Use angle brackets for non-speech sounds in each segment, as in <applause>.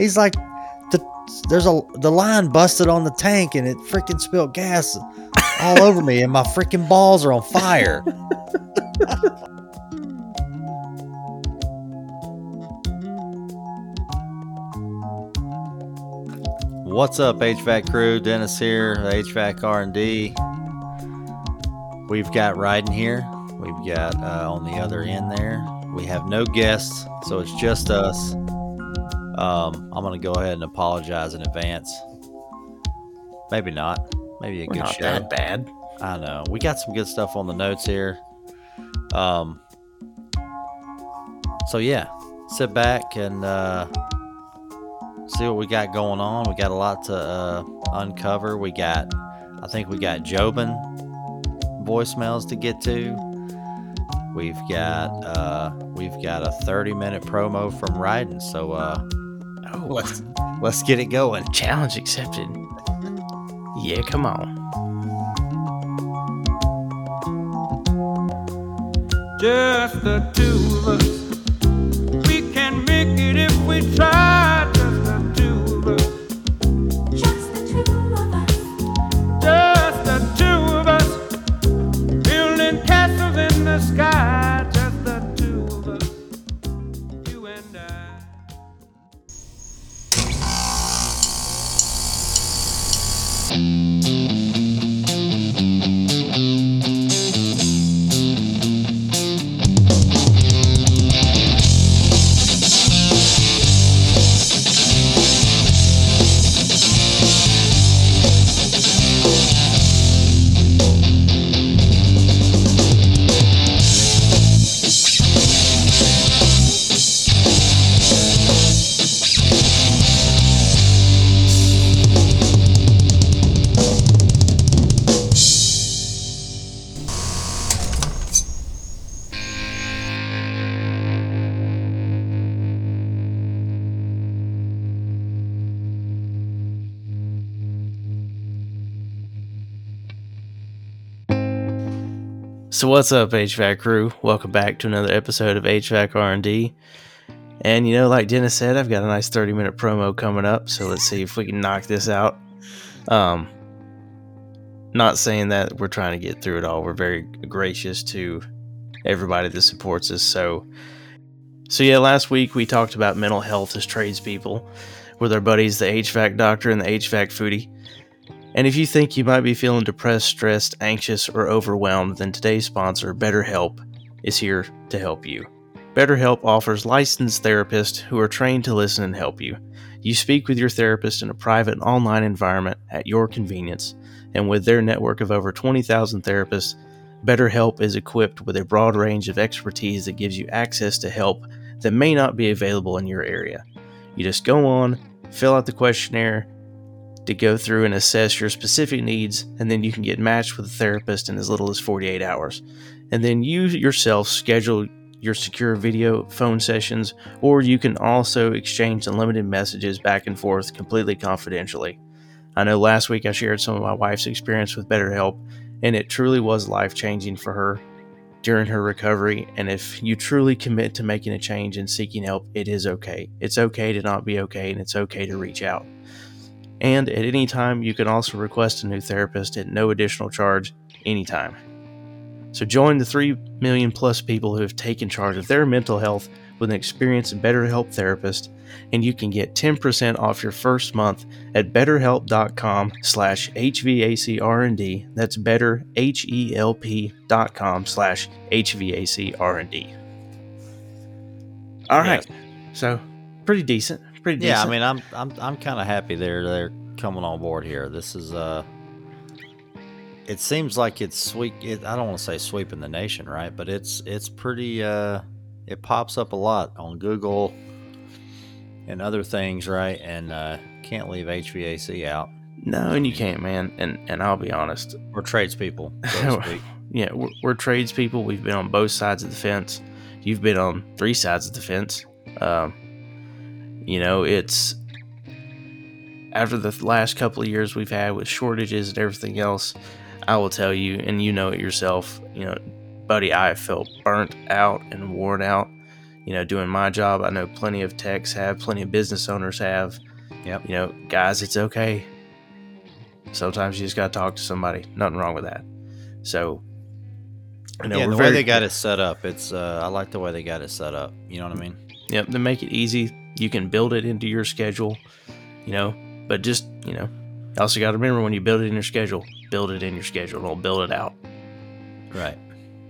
He's like, the there's a the line busted on the tank and it freaking spilled gas all <laughs> over me and my freaking balls are on fire. <laughs> What's up, HVAC crew? Dennis here, HVAC R&D. We've got Rhydon here. We've got uh, on the other end there. We have no guests, so it's just us. Um, I'm gonna go ahead and apologize in advance. Maybe not. Maybe a We're good not show. that bad. I know. We got some good stuff on the notes here. Um so yeah, sit back and uh see what we got going on. We got a lot to uh uncover. We got I think we got Jobin voicemails to get to. We've got uh we've got a 30 minute promo from Rhydon. So uh Oh, let's let's get it going. challenge accepted. Yeah, come on. Just the two of us. We can make it if we try. So what's up, HVAC crew? Welcome back to another episode of HVAC R&D. And you know, like Dennis said, I've got a nice 30 minute promo coming up. So let's see if we can knock this out. Um, not saying that we're trying to get through it all. We're very gracious to everybody that supports us. So, so yeah, last week we talked about mental health as tradespeople with our buddies, the HVAC doctor and the HVAC foodie. And if you think you might be feeling depressed, stressed, anxious, or overwhelmed, then today's sponsor, BetterHelp, is here to help you. BetterHelp offers licensed therapists who are trained to listen and help you. You speak with your therapist in a private online environment at your convenience, and with their network of over 20,000 therapists, BetterHelp is equipped with a broad range of expertise that gives you access to help that may not be available in your area. You just go on, fill out the questionnaire, to go through and assess your specific needs, and then you can get matched with a therapist in as little as 48 hours. And then you yourself schedule your secure video phone sessions, or you can also exchange unlimited messages back and forth completely confidentially. I know last week I shared some of my wife's experience with BetterHelp, and it truly was life changing for her during her recovery. And if you truly commit to making a change and seeking help, it is okay. It's okay to not be okay, and it's okay to reach out. And at any time, you can also request a new therapist at no additional charge anytime. So join the 3 million plus people who have taken charge of their mental health with an experienced BetterHelp therapist, and you can get 10% off your first month at betterhelp.com slash HVACR&D. That's better, H-E-L-P dot com slash HVACR&D. All right. So, pretty decent. Pretty decent. Yeah, I mean, I'm I'm I'm kind of happy they're they're coming on board here. This is uh, it seems like it's sweep. It, I don't want to say sweeping the nation, right? But it's it's pretty. Uh, it pops up a lot on Google and other things, right? And uh, can't leave HVAC out No, and you can't, man. And and I'll be honest, we're tradespeople, so to <laughs> speak. yeah, we're, we're tradespeople. We've been on both sides of the fence. You've been on three sides of the fence. Um, you know, it's after the last couple of years we've had with shortages and everything else. I will tell you, and you know it yourself, you know, buddy, I felt burnt out and worn out, you know, doing my job. I know plenty of techs have, plenty of business owners have. Yep. You know, guys, it's okay. Sometimes you just got to talk to somebody. Nothing wrong with that. So, you know, yeah, the very, way they got it set up, it's uh, I like the way they got it set up. You know what I mean? Yep, they make it easy. You can build it into your schedule, you know, but just, you know, you also got to remember when you build it in your schedule, build it in your schedule. Don't build it out. Right.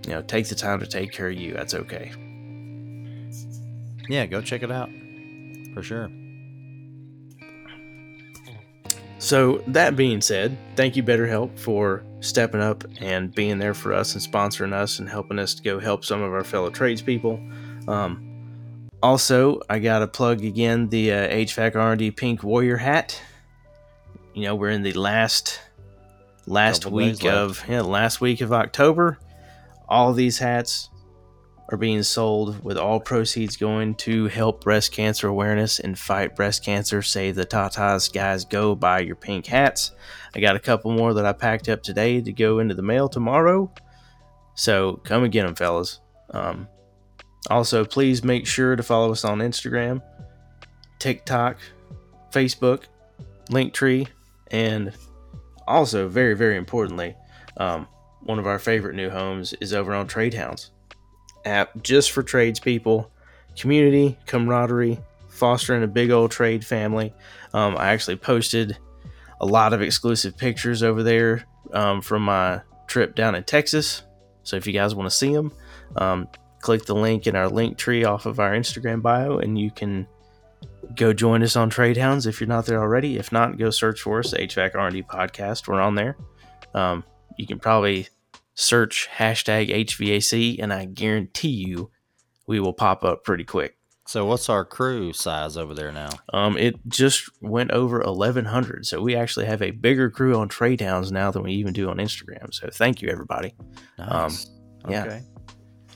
You know, take the time to take care of you. That's okay. Yeah, go check it out for sure. So, that being said, thank you, BetterHelp, for stepping up and being there for us and sponsoring us and helping us to go help some of our fellow tradespeople. Um, also, I got to plug again the uh, HVAC R&D Pink Warrior hat. You know, we're in the last last Couple week of yeah, last week of October. All these hats are being sold with all proceeds going to help breast cancer awareness and fight breast cancer. Save the tatas, guys. Go buy your pink hats. I got a couple more that I packed up today to go into the mail tomorrow. So come and get them, fellas. Um, also, please make sure to follow us on Instagram, TikTok, Facebook, Linktree, and also, very, very importantly, um, one of our favorite new homes is over on Trade Hounds app just for tradespeople, community, camaraderie, fostering a big old trade family. Um, I actually posted a lot of exclusive pictures over there um, from my trip down in Texas. So if you guys want to see them, um, click the link in our link tree off of our Instagram bio and you can go join us on Trade Hounds if you're not there already. If not, go search for us, HVAC R&D Podcast. We're on there. Um, you can probably search hashtag HVAC, and I guarantee you we will pop up pretty quick. So what's our crew size over there now? Um, it just went over 1,100, so we actually have a bigger crew on Trade Hounds now than we even do on Instagram. So thank you, everybody. Nice. yeah. Okay.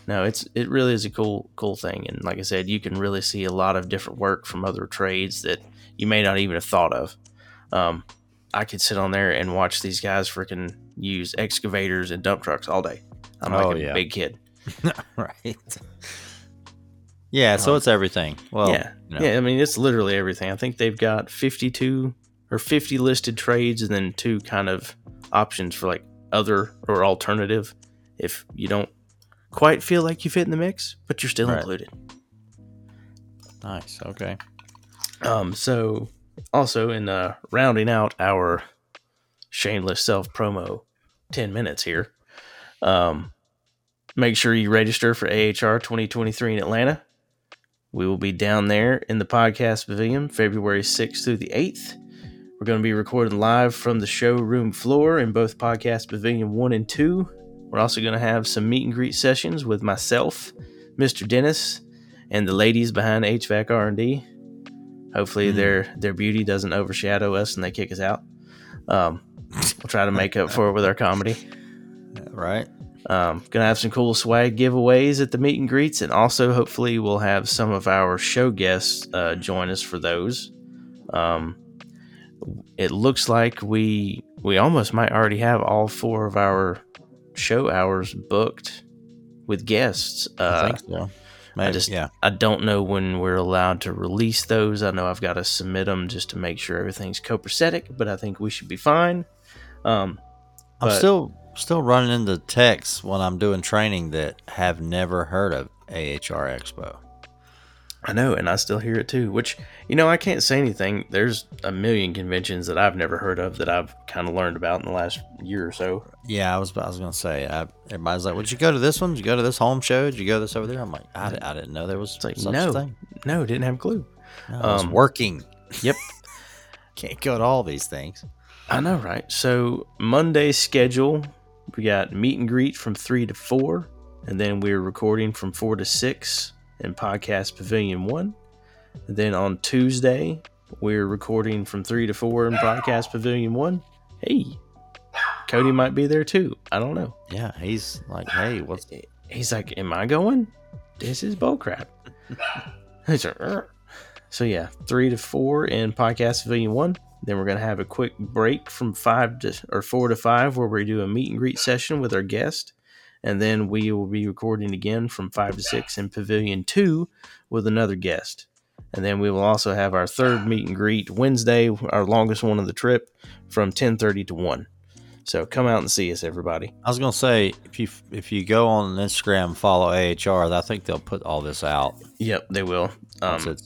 No, it's it really is a cool cool thing, and like I said, you can really see a lot of different work from other trades that you may not even have thought of. Um, I could sit on there and watch these guys freaking use excavators and dump trucks all day. I'm like Oh, a yeah. big kid. <laughs> right. Yeah, so Um, it's everything. Well, yeah, you know, yeah. I mean, it's literally everything. I think they've got 52 or 50 listed trades, and then two kind of options for like other or alternative. If you don't quite feel like you fit in the mix, but you're still Right. included. Nice. Okay. Um, so also in uh, rounding out our shameless self promo 10 minutes here, um, make sure you register for AHR 2023 in Atlanta. We will be down there in the podcast pavilion February 6th through the 8th. We're going to be recording live from the showroom floor in both podcast pavilion 1 and 2. We're also going to have some meet and greet sessions with myself, Mr. Dennis, and the ladies behind HVAC R&D. Hopefully Hmm. their their beauty doesn't overshadow us and they kick us out. Um, we'll try to make up for it with our comedy. <laughs> Right. Um, gonna have some cool swag giveaways at the meet and greets, and also hopefully we'll have some of our show guests uh, join us for those. Um, it looks like we we almost might already have all four of our show hours booked with guests. I Uh, think so. Maybe. just- yeah. I don't know when we're allowed to release those. I know I've got to submit them just to make sure everything's copacetic, but I think we should be fine. Um, I'm but- still still running into texts when I'm doing training that have never heard of AHR Expo. I know, and I still hear it too, which, you know, I can't say anything. There's a million conventions that I've never heard of that I've kind of learned about in the last year or so. Yeah, I was I was going to say, I, everybody's like, would you go to this one? Did you go to this home show? Did you go this over there? I'm like, I, I didn't know there was like, such no, a thing. No, didn't have a clue. No, I was um, working. Yep. <laughs> can't go to all these things. I know, right? So, Monday schedule, we got meet and greet from 3 to 4, and then we're recording from 4 to 6 and Podcast Pavilion 1. And then on Tuesday, we're recording from 3 to 4 in Podcast Pavilion 1. Hey, Cody might be there too. I don't know. Yeah, he's like, hey, what's. He's like, am I going? This is bullcrap. <laughs> so, yeah, 3 to 4 in Podcast Pavilion 1. Then we're going to have a quick break from 5 to or 4 to 5 where we do a meet and greet session with our guest and then we will be recording again from five to six in Pavilion Two with another guest. And then we will also have our third meet and greet Wednesday, our longest one of the trip, from ten thirty to one. So come out and see us, everybody. I was gonna say if you if you go on Instagram follow AHR, I think they'll put all this out. Yep, they will. Um,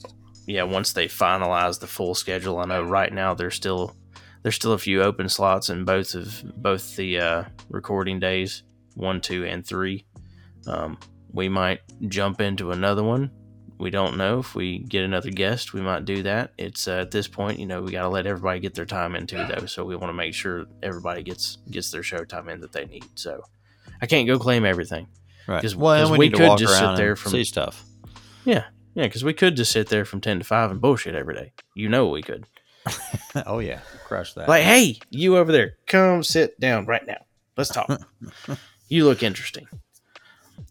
yeah, once they finalize the full schedule, I know right now there's still there's still a few open slots in both of both the uh, recording days, one, two, and three. Um, we might jump into another one. We don't know if we get another guest. We might do that. It's uh, at this point, you know, we got to let everybody get their time into though. So we want to make sure everybody gets gets their show time in that they need. So I can't go claim everything. right. 'cause- well, we, we could just sit there from- see stuff. Yeah, yeah, because we could just sit there from ten to five and bullshit every day. You know we could. <laughs> oh yeah, crush that. Like, hey, you over there, come sit down right now. Let's talk. <laughs> you look interesting.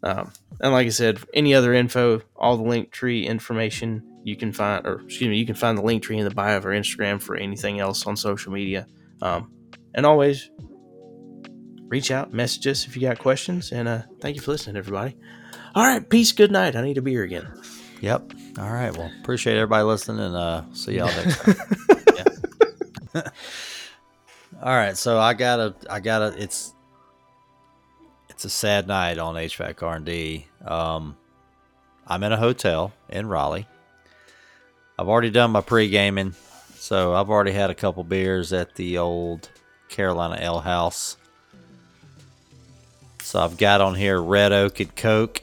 Um, and like I said, any other info, all the link tree information you can find, or excuse me, you can find the link tree in the bio of our Instagram for anything else on social media. Um, and always reach out, message us if you got questions. And uh, thank you for listening, everybody. All right, peace. Good night. I need a beer again. Yep. All right. Well, appreciate everybody listening, and uh, see y'all next time. <laughs> <laughs> All right. So I gotta, I gotta. It's, it's a sad night on HVAC R and D. Um, I'm in a hotel in Raleigh. I've already done my pre gaming, so I've already had a couple beers at the old Carolina Ale House. So I've got on here Red Oak and Coke.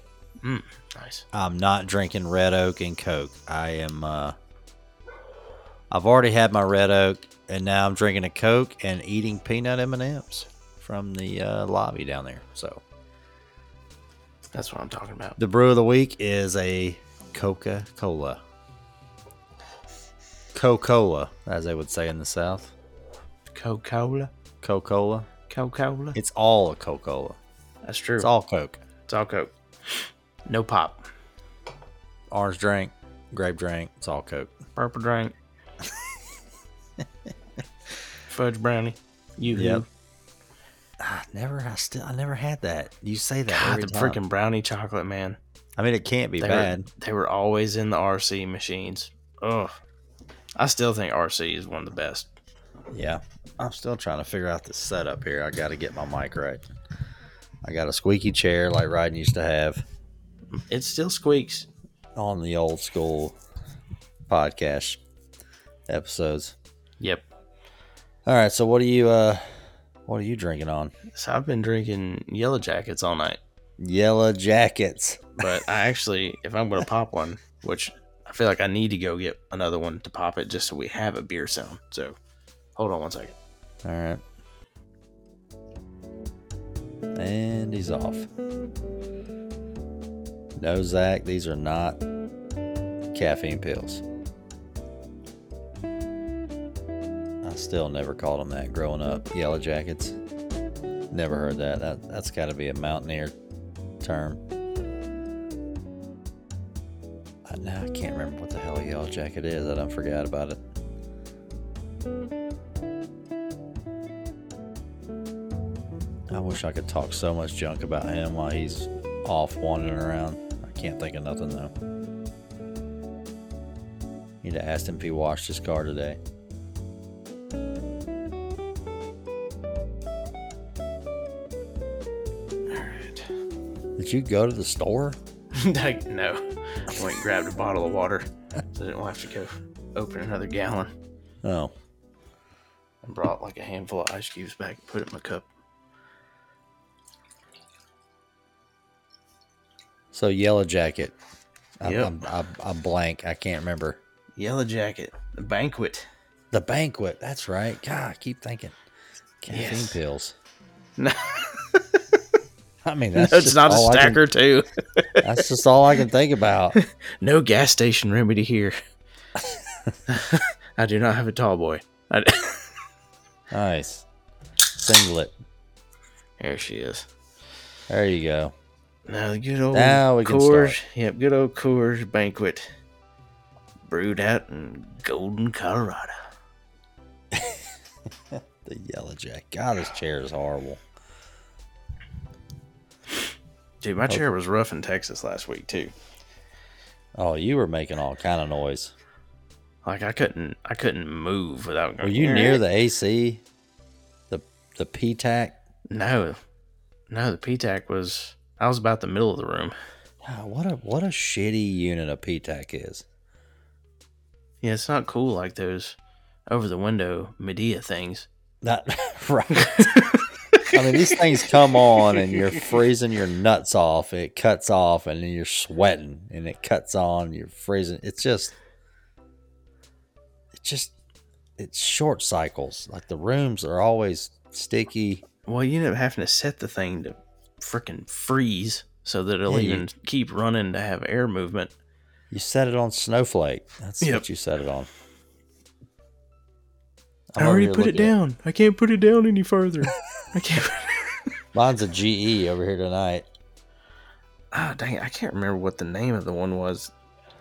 Nice. I'm not drinking Red Oak and Coke. I am. Uh, I've already had my Red Oak, and now I'm drinking a Coke and eating peanut M and M's from the uh, lobby down there. So That's what I'm talking about. the brew of the week is a Coca Cola. Coca Cola, as they would say in the South. Coca Cola. Coca Cola. Coca Cola. It's all a Coca Cola. That's true. It's all Coke. It's all Coke. No pop. Orange drink, grape drink. It's all Coke. Purple drink. <laughs> Fudge brownie. You Yep. I never. I still. I never had that. You say that God, the time. freaking brownie chocolate, man. I mean, it can't be They bad. were they were always in the RC machines. Ugh. I still think RC is one of the best. Yeah. I'm still trying to figure out the setup here. I got to get my mic right. I got a squeaky chair like Rhydon used to have It still squeaks. on the old school podcast episodes. Yep. All right. So what are you, uh, what are you drinking on? So I've been drinking yellow jackets all night. Yellow jackets. But I <laughs> actually, if I'm going to pop one, which I feel like I need to go get another one to pop it just so we have a beer sound. So hold on one second. All right. And he's off. No, Zach, these are not caffeine pills. Still never called them that growing up. Yellow jackets. Never heard that. that that's got to be a mountaineer term. I, now I can't remember what the hell a yellow jacket is. I don't forgot about it. I wish I could talk so much junk about him while he's off wandering around. I can't think of nothing though. Need to ask him if he washed his car today. Did you go to the store? <laughs> Like, no. I went and grabbed a bottle of water so I didn't have to go open another gallon. Oh, And brought like a handful of ice cubes back and put it in my cup. so yellow jacket. I'm, Yep. I'm, I'm, I'm blank. I can't remember. Yellow jacket, the banquet. The banquet. That's right. God, I keep thinking caffeine Yes. pills. <laughs> No, <laughs> I mean, that's it's just not a I can- stacker, too. <laughs> that's just all I can think about. <laughs> No gas station remedy here. I do not have a tall boy. Nice. Singlet. there she is. There you go. Now the good old Now we Coors. Yep, good old Coors banquet. Brewed out in Golden, Colorado. The yellow jack. God, this chair is horrible. Dude, my chair was rough in Texas last week too. Oh, you were making all kind of noise. Like I couldn't, I couldn't move without. Were you near the AC? The the PTAC? No, no. The PTAC was. I was about the middle of the room. God, what a what a shitty unit a PTAC is. Yeah, it's not cool like those over the window Midea things. That <laughs> right. <laughs> I mean, these things come on and you're freezing your nuts off. It cuts off and then you're sweating and it cuts on. You're freezing. It's just, it's just, it's short cycles. Like the rooms are always sticky. Well, you end up having to set the thing to freaking freeze so that it'll Yeah, you- even keep running to have air movement. You set it on Snowflake. That's Yep. what you set it on. I I'm over already put it down. I can't put it down any further. <laughs> I can't. <laughs> Mine's a GE over here tonight. Ah, dang it! I can't remember what the name of the one was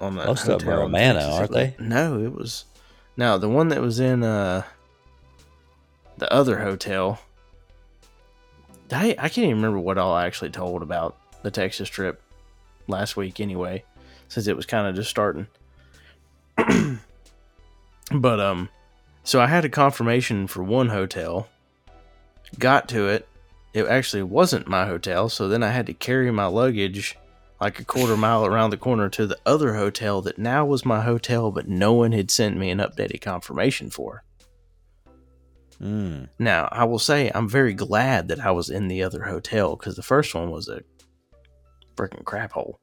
on the. Most of them are hotel in Amano, Texas. aren't they? No, it was. No, the one that was in uh the other hotel. I I can't even remember what all I actually told about the Texas trip last week. Anyway, since it was kind of just starting. <clears throat> but um, so I had a confirmation for one hotel. Got to it. It actually wasn't my hotel, so then I had to carry my luggage like a quarter mile around the corner to the other hotel that now was my hotel, but no one had sent me an updated confirmation for. Mm. Now, I will say I'm very glad that I was in the other hotel because the first one was a freaking crap hole.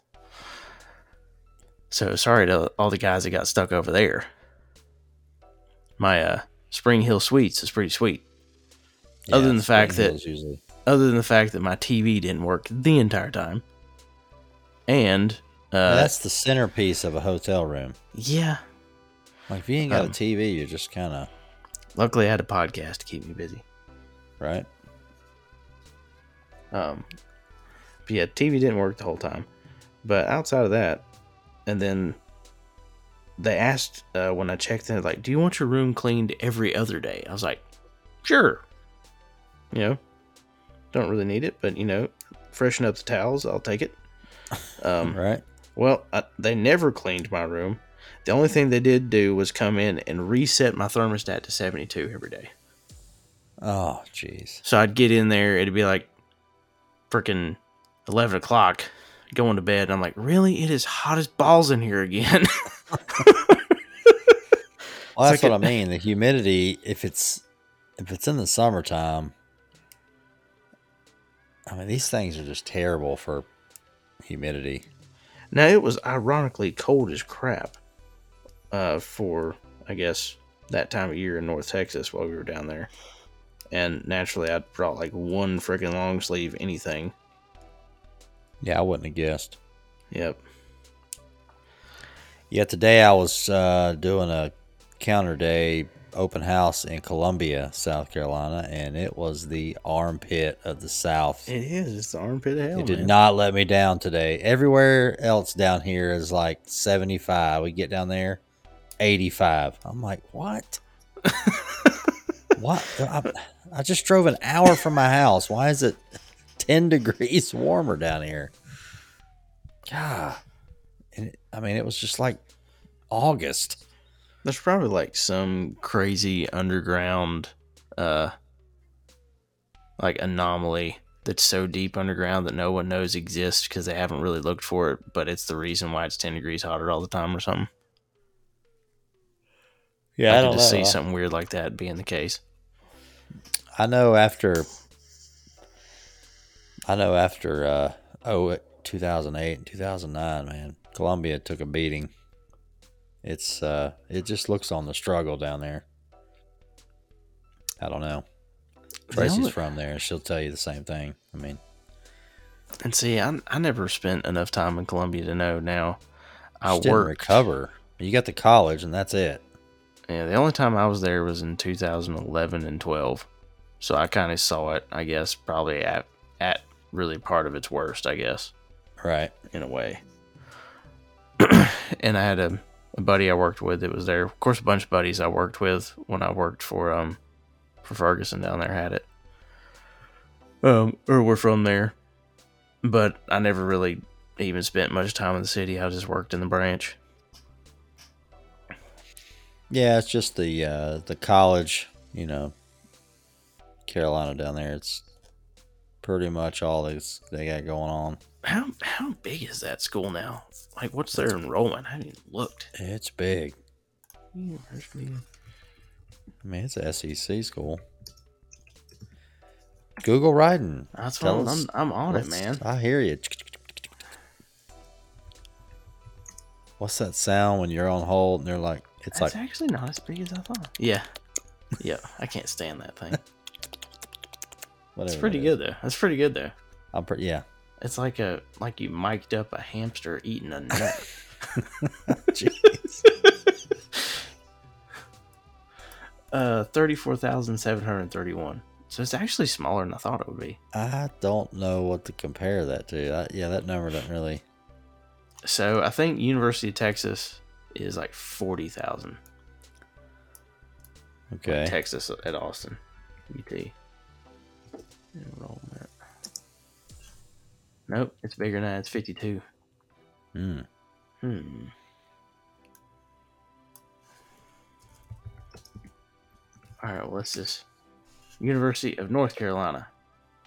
So sorry to all the guys that got stuck over there. My uh, Spring Hill Suites is pretty sweet. Other than the fact that- usually other than the fact that my TV didn't work the entire time. And uh, that's the centerpiece of a hotel room. yeah, Like if you ain't got Um, a TV, you're just kind of luckily I had a podcast to keep me busy. right. Um, but yeah, TV didn't work the whole time. But outside of that, and then they asked uh, when I checked in, like, "Do you want your room cleaned every other day?" I was like, "Sure." You know, don't really need it, but you know, freshen up the towels. I'll take it. <laughs> Um, Right. Well, I, they never cleaned my room. The only thing they did do was come in and reset my thermostat to 72 every day. Oh, jeez. So I'd get in there, it'd be like freaking 11 o'clock, going to bed. And I'm like, really? It is hot as balls in here again. <laughs> Well, that's like what a- I mean. The humidity, if it's if it's in the summertime, I mean these things are just terrible for humidity. now, it was ironically cold as crap uh, for, I guess, that time of year in North Texas while we were down there. And naturally, I brought like one freaking long sleeve anything. Yeah, I wouldn't have guessed. Yep. Yeah, today I was uh, doing a counter day open house in Columbia, South Carolina, and it was the armpit of the South. It is. It's the armpit of hell. It did man. not let me down today. Everywhere else down here is like 75. We get down there, 85. I'm like, what? what? <laughs> I, I just drove an hour from my house. Why is it <laughs> 10 degrees warmer down here? God. And it, I mean, it was just like August. There's probably like some crazy underground, uh, like anomaly that's so deep underground that no one knows exists because they haven't really looked for it, but it's the reason why it's 10 degrees hotter all the time or something. Yeah, I, could just see something weird like that being the case. I know after I know after uh oh 2008 and 2009 man Columbia took a beating it's uh it just looks on the struggle down there I don't know Tracy's only- from there she'll tell you the same thing I mean And see, I, I never spent enough time in Columbia to know now. I didn't recover you got the college and that's it Yeah, the only time I was there was in 2011 and 12. So I kind of saw it, I guess, probably at, at really part of its worst, I guess. right in a way. <clears throat> and I had a, a buddy I worked with that was there. Of course, a bunch of buddies I worked with when I worked for um for Ferguson down there had it. Um, or we're from there, but I never really even spent much time in the city. I just worked in the branch. Yeah, it's just the uh, the college, you know, Carolina down there. It's pretty much all these they got going on. How how big is that school now? Like, what's their enrollment? I haven't even looked. It's big. University. I mean, it's a SEC school. Google Rhydon. That's Tell what I'm, us I'm on it, man. I hear you. What's that sound when you're on hold and they're like, it's That's like, actually not as big as I thought. Yeah, yeah. I can't stand that thing. Whatever. It's pretty good though. That's pretty good though. I'm pretty, yeah. It's like a like you mic'd up a hamster eating a <laughs> nut. <laughs> Jeez. <laughs> uh, thirty-four thousand seven hundred thirty-one. So it's actually smaller than I thought it would be. I don't know what to compare that to. I, yeah, that number doesn't really. So I think University of Texas is like forty thousand. Okay. Texas at Austin, UT. Enrollment. Nope, it's bigger than that. It's fifty-two. Hmm. Hmm. All right, well, let's just University of North Carolina,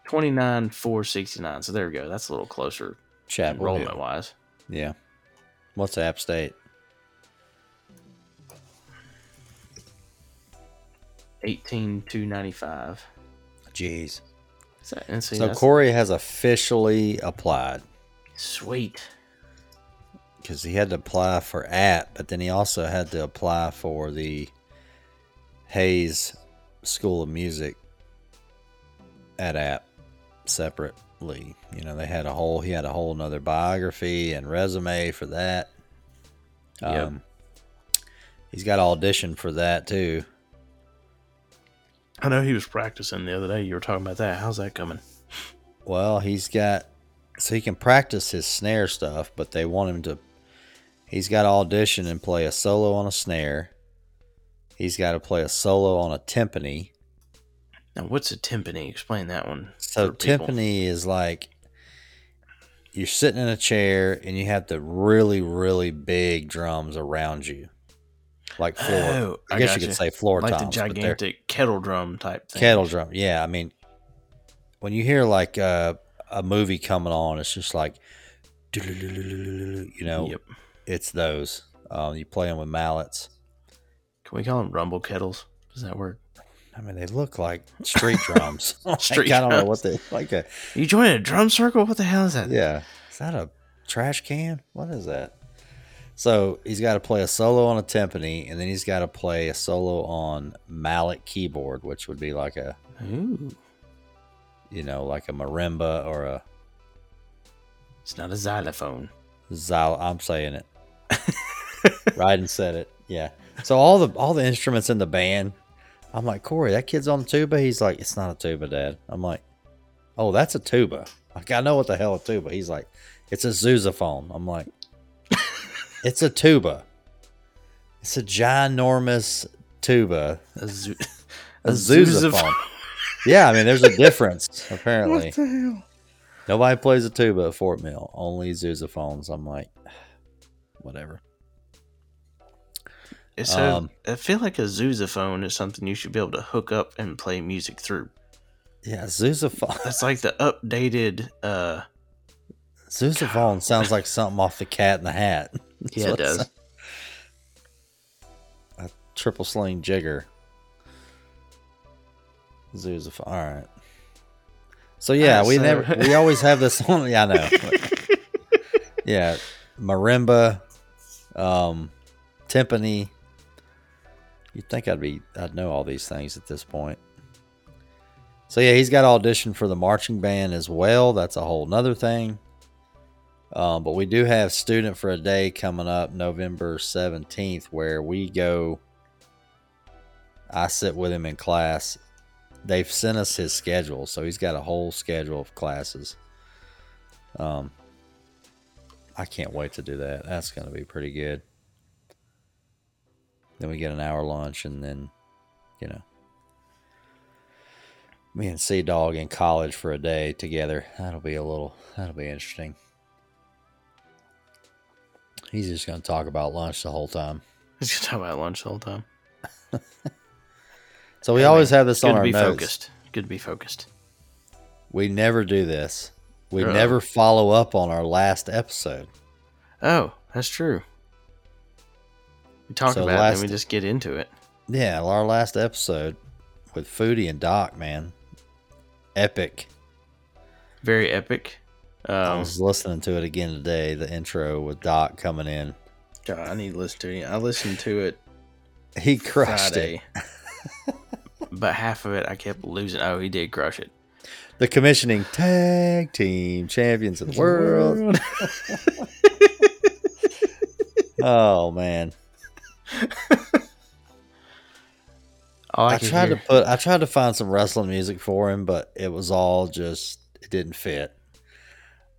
twenty nine four sixty nine. So there we go. That's a little closer Chapel. enrollment Hill. wise. Yeah. What's App State? Eighteen two ninety five. Jeez. So, So Corey has officially applied sweet. because he had to apply for app, but then he also had to apply for the Hayes School of Music at app separately. You know, they had a whole he had a whole another biography and resume for that. Yep. Um, he's got audition for that too. I know he was practicing the other day. You were talking about that. How's that coming? Well, he's got so he can practice his snare stuff, but they want him to. He's got to audition and play a solo on a snare. He's got to play a solo on a timpani. Now, what's a timpani? Explain that one. So timpani is like you're sitting in a chair and you have the really really big drums around you, like floor. Oh, I, I guess you could say floor like the toms, they're- gigantic kettle drum type thing. kettle drum. Yeah, I mean, when you hear like uh, a movie coming on, it's just like, you know, Yep. it's those. Um, you play them with mallets. Can we call them rumble kettles? Does that work? I mean, they look like street drums. <laughs> Street like, I don't know what they like. A You joining a drum circle? What the hell is that? yeah, is that a trash can? What is that? So he's got to play a solo on a timpani, and then he's got to play a solo on mallet keyboard, which would be like a Ooh, you know like a marimba or a it's not a xylophone. Xyl- I'm saying it. <laughs> Rhydon said it. Yeah. So all the all the instruments in the band, I'm like Corey, that kid's on the tuba. He's like, it's not a tuba, Dad. I'm like, oh, that's a tuba. Like I know what the hell a tuba. He's like, it's a sousaphone. I'm like, it's a tuba. It's a ginormous tuba. A, zoo- <laughs> A sousaphone. <laughs> yeah, I mean, there's a difference <laughs> apparently. What the hell? Nobody plays a tuba at Fort Mill. Only sousaphones. I'm like, <sighs> whatever. So Um, I feel like a sousaphone is something you should be able to hook up and play music through. Yeah, sousaphone. That's like the updated. uh sounds like something off the Cat in the Hat. <laughs> Yeah, it does. <laughs> A triple sling jigger. Sousaphone. All right. So yeah, Uh, we so- never. We <laughs> always have this one. Yeah, I know. yeah, marimba, um, timpani. You'd think I'd be. I'd know all these things at this point. So yeah, he's got audition for the marching band as well. That's a whole nother thing. Um, but we do have student for a day coming up November seventeenth, where we go. I sit with him in class. They've sent us his schedule, so he's got a whole schedule of classes. Um, I can't wait to do that. That's going to be pretty good. Then we get an hour lunch, and then, you know, me and Sea Dog in college for a day together. That'll be a little. That'll be interesting. He's just gonna talk about lunch the whole time. He's gonna talk about lunch the whole time. <laughs> So we Hey, always have this Good on to our be notes. focused. Good to be focused. We never do this. We Uh-oh. never follow up on our last episode. Oh, that's true. We talk So about it, last- and we just get into it. Yeah, our last episode with Foodie and Doc, man, epic. Very epic. I Um, was listening to it again today. The intro with Doc coming in, God, I need to listen to it. I listened to it he crushed it. <laughs> But half of it I kept losing. Oh, he did crush it. The commissioning tag team champions of the world. <laughs> Oh man, I, I tried hear- to put I tried to find some wrestling music for him, but it was all just it didn't fit.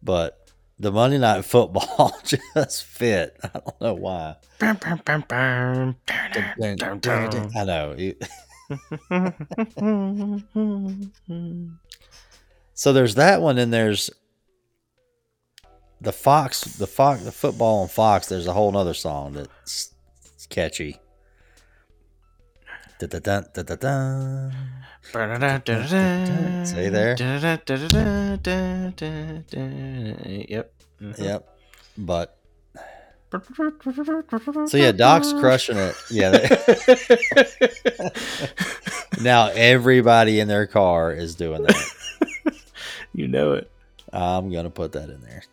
But the Monday Night Football <laughs> just fit. I don't know why. I know. <laughs> So there's that one, and there's the Fox, the Fox, the football on Fox. There's a whole nother song that's catchy. Da-da-dun, da-da-dun. See there? Yep. Mhm. Yep. But so yeah, Doc's crushing it. Yeah. now everybody in their car is doing that. You know it. I'm gonna put that in there.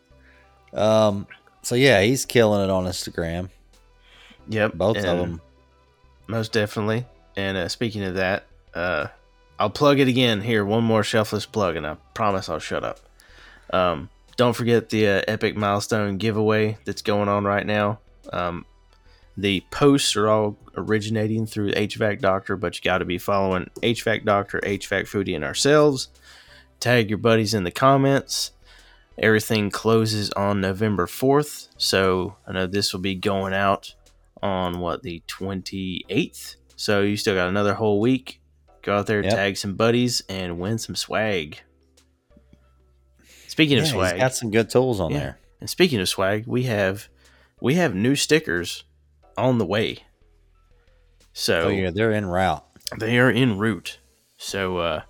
Um. So yeah, he's killing it on Instagram. Yep. Both of them. Most definitely. And uh, speaking of that, uh, I'll plug it again here. One more shelfless plug, and I promise I'll shut up. Um, don't forget the uh, epic milestone giveaway that's going on right now. Um, the posts are all originating through HVAC Doctor, but you got to be following HVAC Doctor, HVAC Foodie, and ourselves. Tag your buddies in the comments. Everything closes on November 4th, so I know this will be going out on what the 28th. So you still got another whole week. Go out there, Yep. tag some buddies, and win some swag. Speaking Yeah, of swag, got some good tools on Yeah. there. and speaking of swag, we have we have new stickers on the way. So Oh yeah, they're en route. they are en route. So uh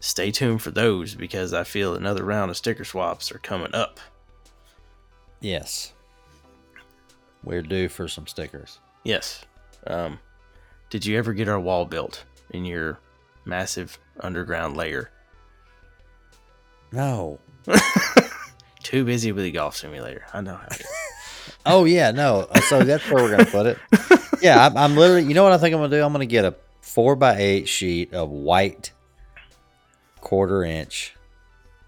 stay tuned for those because I feel another round of sticker swaps are coming up. Yes. We're due for some stickers. Yes. Um did you ever get our wall built in your massive underground lair? No. <laughs> Too busy with the golf simulator. I know how. <laughs> Oh yeah, no. Uh, So that's where we're gonna put it. <laughs> Yeah, I'm, I'm literally. You know what I think I'm gonna do? I'm gonna get a four by eight sheet of white quarter inch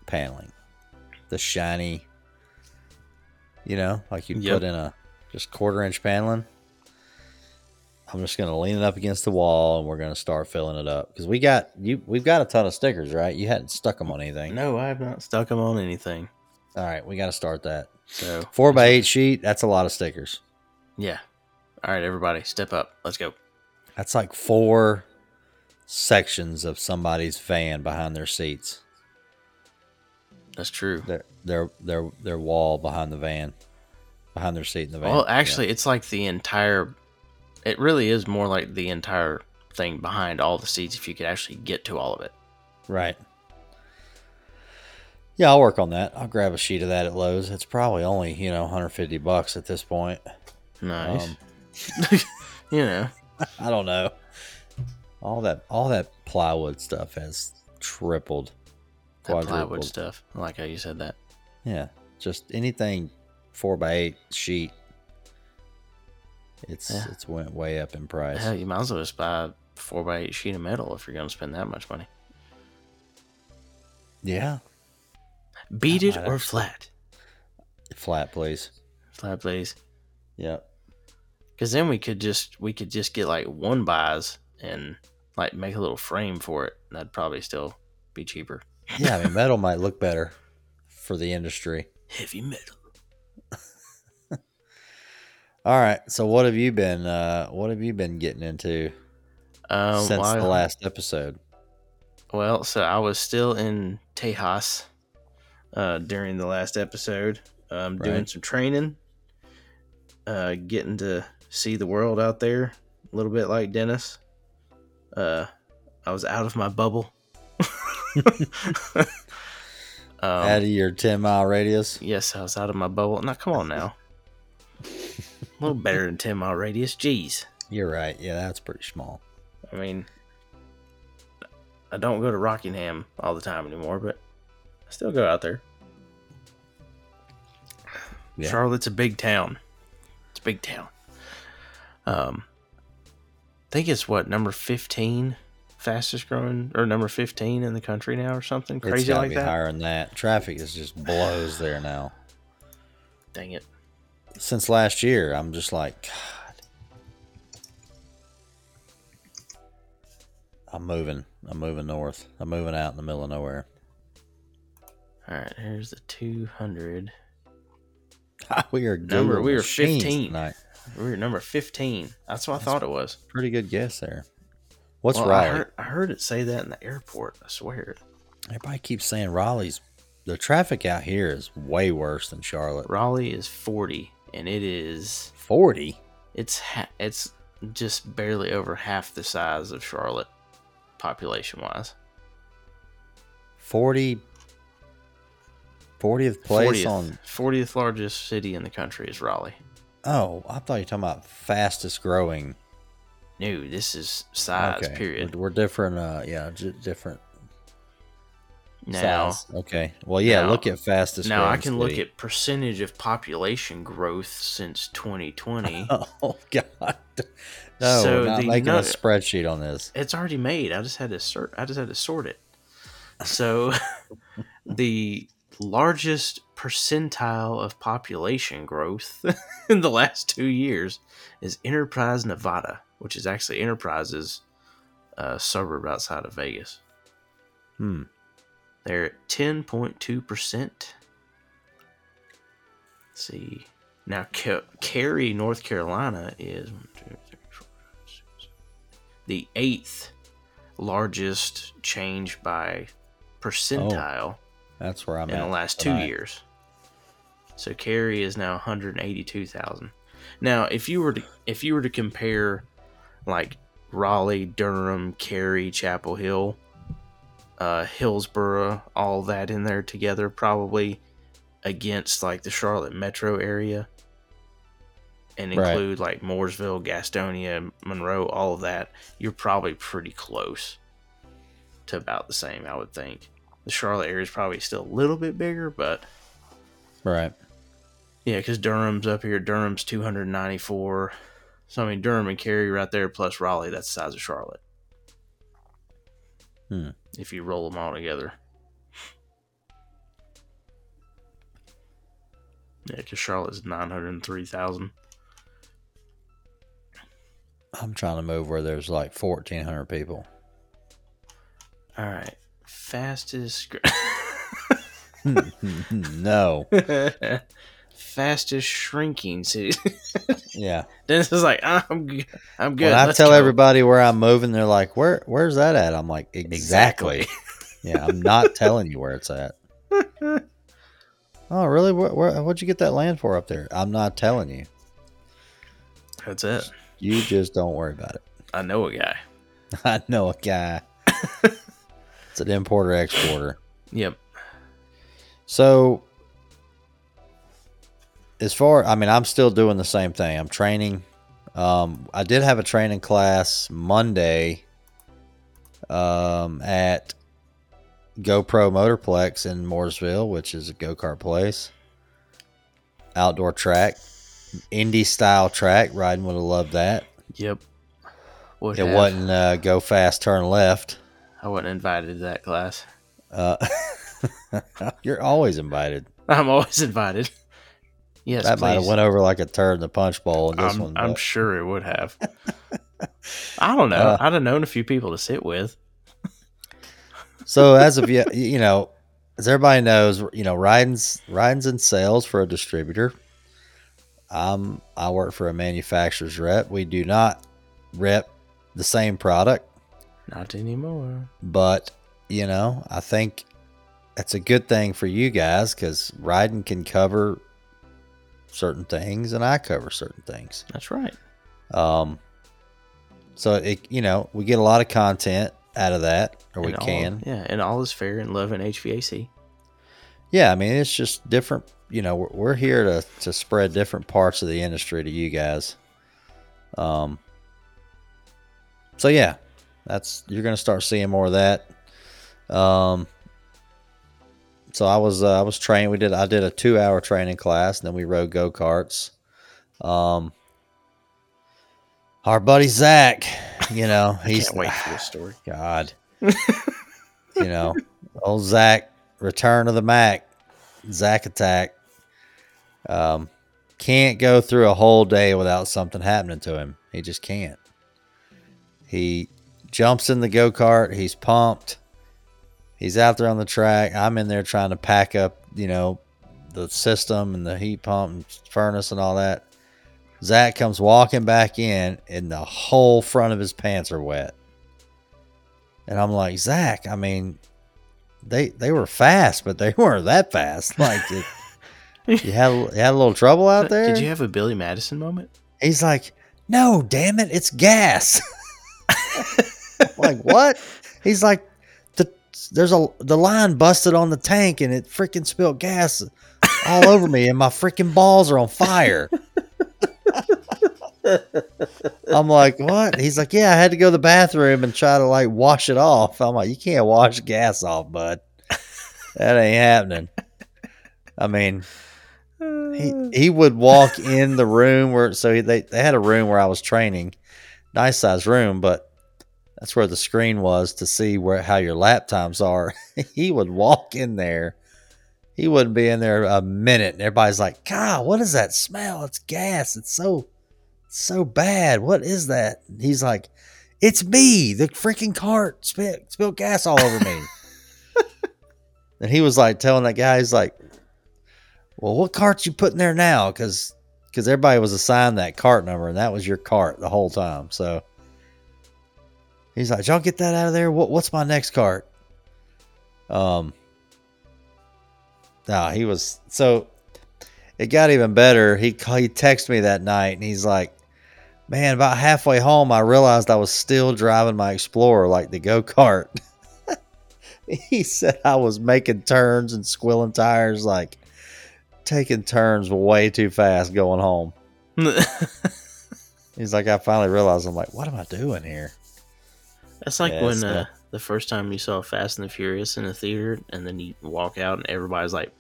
paneling, the shiny. You know, like you Yep. put in a just quarter inch paneling. I'm just gonna lean it up against the wall, and we're gonna start filling it up because we got you. We've got a ton of stickers, right? You hadn't stuck them on anything. No, I have not stuck them on anything. All right, we got to start that. So Four by eight sheet. That's a lot of stickers. yeah. All right, everybody, step up. Let's go. That's like four sections of somebody's van behind their seats. That's true. Their their their their wall behind the van, behind their seat in the van. Well, actually, it's like the entire. It really is more like the entire thing behind all the seats. If you could actually get to all of it. Right. Yeah, I'll work on that. I'll grab a sheet of that at Lowe's. It's probably only you know 150 bucks at this point. Nice. Um, <laughs> you know. <laughs> I don't know. All that all that plywood stuff has tripled, That plywood stuff. I like how you said that. Yeah, just anything four by eight sheet. It's Yeah. it's went way up in price. Hell, you might as well just buy a four by eight sheet of metal if you're going to spend that much money. Yeah, it or flat. flat, please. Flat, please. Yep. Because then we could just we could just get like one buys and like make a little frame for it. And that'd probably still be cheaper. Yeah, I mean metal <laughs> might look better for the industry. Heavy metal. All right, so what have you been? Uh, what have you been getting into Um, since well, the last episode? Well, so I was still in Tejas uh, during the last episode, um, doing Right. some training, uh, getting to see the world out there a little bit like Dennis. Uh, I was out of my bubble. <laughs> <laughs> um, Out of your 10 mile radius. yes, I was out of my bubble. Now, come on now. <laughs> a little better than 10 mile radius. Jeez. You're right. Yeah, that's pretty small. I mean, I don't go to Rockingham all the time anymore, but I still go out there. Yeah. Charlotte's a big town. It's a big town. Um, I think it's what number fifteen fastest growing, or number fifteen in the country now, or something it's crazy gotta like be that. higher than that. Traffic is just blows there now. Dang it! Since last year, I'm just like, God. I'm moving. I'm moving north. I'm moving out in the middle of nowhere. All right, here's the two hundred. <laughs> we are Number- we are 15. tonight. We're number fifteen. That's what I thought it was. Pretty good guess there. What's Well, I Raleigh? heard, I heard it say that in the airport. I swear. Everybody keeps saying Raleigh's. The traffic out here is way worse than Charlotte. Raleigh is forty, and it is Forty. it's ha- it's just barely over half the size of Charlotte, population wise. 40 40th place 40th, on 40th largest city in the country is Raleigh. oh i thought you were talking about fastest growing No, this is size. okay Period. we're, we're different uh yeah j- different Now, size. okay well yeah now- look at fastest now I growing can look at percentage of population growth since 2020. <laughs> oh god no So we're not the making nu- a spreadsheet on this it's already made. I just had to sort. I just had to sort it. So, <laughs> the largest percentile of population growth <laughs> in the last two years is Enterprise, Nevada, which is actually Enterprise's uh, suburb outside of Vegas. hmm They're at ten point two percent. See, now Ca- Cary, North Carolina, is one, two, three, four, five, six, seven, the eighth largest change by percentile oh, that's where i'm in the last two years. So Cary is now 182,000. Now, if you were to if you were to compare like Raleigh, Durham, Cary, Chapel Hill, uh, Hillsborough, all that in there together, probably against like the Charlotte metro area, and Right. include like Mooresville, Gastonia, Monroe, all of that, you're probably pretty close to about the same, I would think. The Charlotte area is probably still a little bit bigger, but right yeah, because Durham's up here. Durham's 294. So, I mean, Durham and Cary right there, plus Raleigh, that's the size of Charlotte. Hmm. If you roll them all together. Yeah, because Charlotte's 903,000. i'm trying to move where there's like 1400 people All right. Fastest. gr- <laughs> hmm, hmm, hmm, no <laughs> Fastest shrinking city. <laughs> yeah Dennis is like, ah, I'm, g- I'm good. when i tell go." everybody where i'm moving they're like where where's that at i'm like exactly. <laughs> Yeah, I'm not telling you where it's at. <laughs> Oh, really? Where, where, what'd you get that land for up there? I'm not telling you. That's it. You just don't worry about it. I know a guy. I know a guy. it's an importer exporter. Yep. So, as far, I mean, I'm still doing the same thing. I'm training. Um, I did have a training class Monday um, at GoPro Motorplex in Mooresville, which is a go kart place. Outdoor track, Indy style track. Rhydon would have loved that. Yep. Would It have. wasn't uh, go fast, turn left. I wasn't invited to that class. Uh, <laughs> you're always invited. I'm always invited. Yes, that might have went over like a turd in the punch bowl in this I'm, one. I'm sure it would have. I don't know. Uh, I'd have known a few people to sit with. so as of yet, you know, as everybody knows, you know, Rhydon's Rhydon's in sales for a distributor. Um, I work for a manufacturer's rep. We do not rep the same product, Not anymore. but you know, I think that's a good thing for you guys because riding can cover certain things and I cover certain things. That's right. Um, so it, you know, we get a lot of content out of that, or we all- can. yeah, and all is fair in love and HVAC. Yeah, I mean, it's just different. You know, we're, we're here to to spread different parts of the industry to you guys. Um. So yeah, that's you're gonna start seeing more of that. Um. So I was uh, I was trained. We did I did a two hour training class, and then we rode go karts. Um. Our buddy Zach, you know, <laughs> he's Can't wait for this story. <sighs> God. you know, old Zach, return of the Mac, Zach attack. Um, can't go through a whole day without something happening to him. He just can't. He jumps in the go kart. He's pumped. He's out there on the track. I'm in there trying to pack up, you know, the system and the heat pump and furnace and all that. Zach comes walking back in, and the whole front of his pants are wet. And I'm like, Zach, I mean, they they were fast, but they <laughs> weren't that fast. Like, it, <laughs> you had you had a little trouble out there. Did you have a Billy Madison moment? He's like, no, damn it, it's gas. <laughs> Like what? He's like, there's a the line busted on the tank and it freaking spilled gas all <laughs> over me, and my freaking balls are on fire. I'm like, what? He's like, yeah, I had to go to the bathroom and try to like wash it off. I'm like, you can't wash gas off, bud. That ain't happening. I mean, he he would walk in the room where so they they had a room where I was training, nice size room, but that's where the screen was to see where how your lap times are. <laughs> he would walk in there. He wouldn't be in there a minute, and everybody's like, "God, what is that smell? It's gas. It's so so bad. What is that?" He's like, "It's me. The freaking cart spilled spilled gas all over me." <laughs> and he was like telling that guy, he's like, well, what cart you putting there now? Because because everybody was assigned that cart number, and that was your cart the whole time. So he's like, "Y'all get that out of there. What what's my next cart?" Um, nah, he was so. It got even better. He he texted me that night, and he's like, "Man, about halfway home, I realized I was still driving my Explorer like the go kart." <laughs> he said I was making turns and squilling tires like taking turns way too fast going home. <laughs> He's like, I finally realized I'm like, what am I doing here? That's like Yeah, when uh, the first time you saw Fast and the Furious in a theater, and then you walk out and everybody's like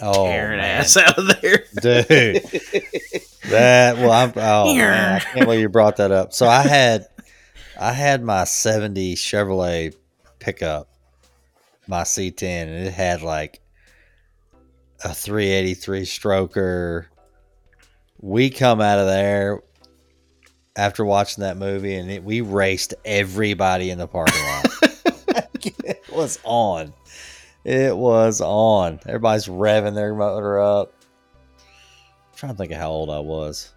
Oh, tearing man. ass <laughs> out of there. dude. that well, I'm, oh <laughs> man, I can't believe you brought that up. So I had, I had my '70 Chevrolet pickup, my C10, and it had like a 383 stroker. We come out of there after watching that movie, and it, we raced everybody in the parking lot. <laughs> it was on. It was on. Everybody's revving their motor up. I'm trying to think of how old I was.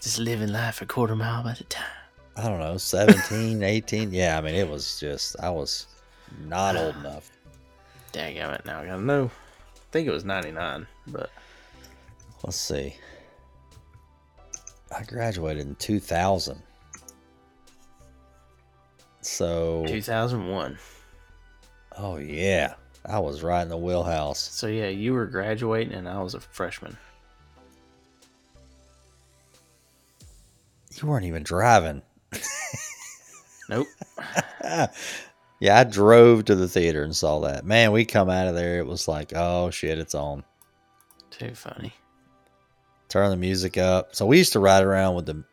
Just living life a quarter mile at a time. I don't know, 17, <laughs> 18. Yeah, I mean, it was just, I was not old <sighs> enough. Dang it! Now I gotta know. I think it was ninety nine, but Let's see. I graduated in 2000. So, two thousand one. oh yeah, I was right in the wheelhouse. So yeah, you were graduating, and I was a freshman. You weren't even driving. Nope. <laughs> yeah, I drove to the theater and saw that. Man, we come out of there. It was like, oh shit, it's on. Too funny. Turn the music up. So we used to ride around with the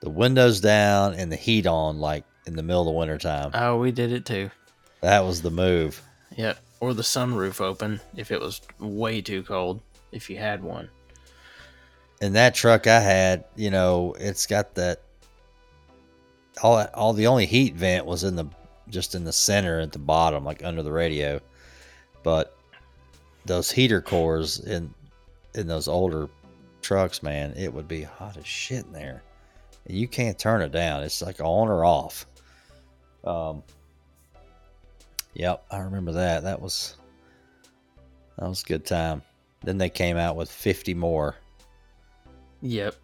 the windows down and the heat on, like in the middle of the wintertime. Oh, we did it too. That was the move. Yep. Or the sunroof open if it was way too cold. If you had one. And that truck I had, you know, it's got that. All all the only heat vent was in the just in the center at the bottom, like under the radio. But those heater cores in in those older trucks, man, it would be hot as shit in there. And you can't turn it down. It's like on or off. Um Yep, I remember that. That was that was a good time. Then they came out with 50 more. Yep.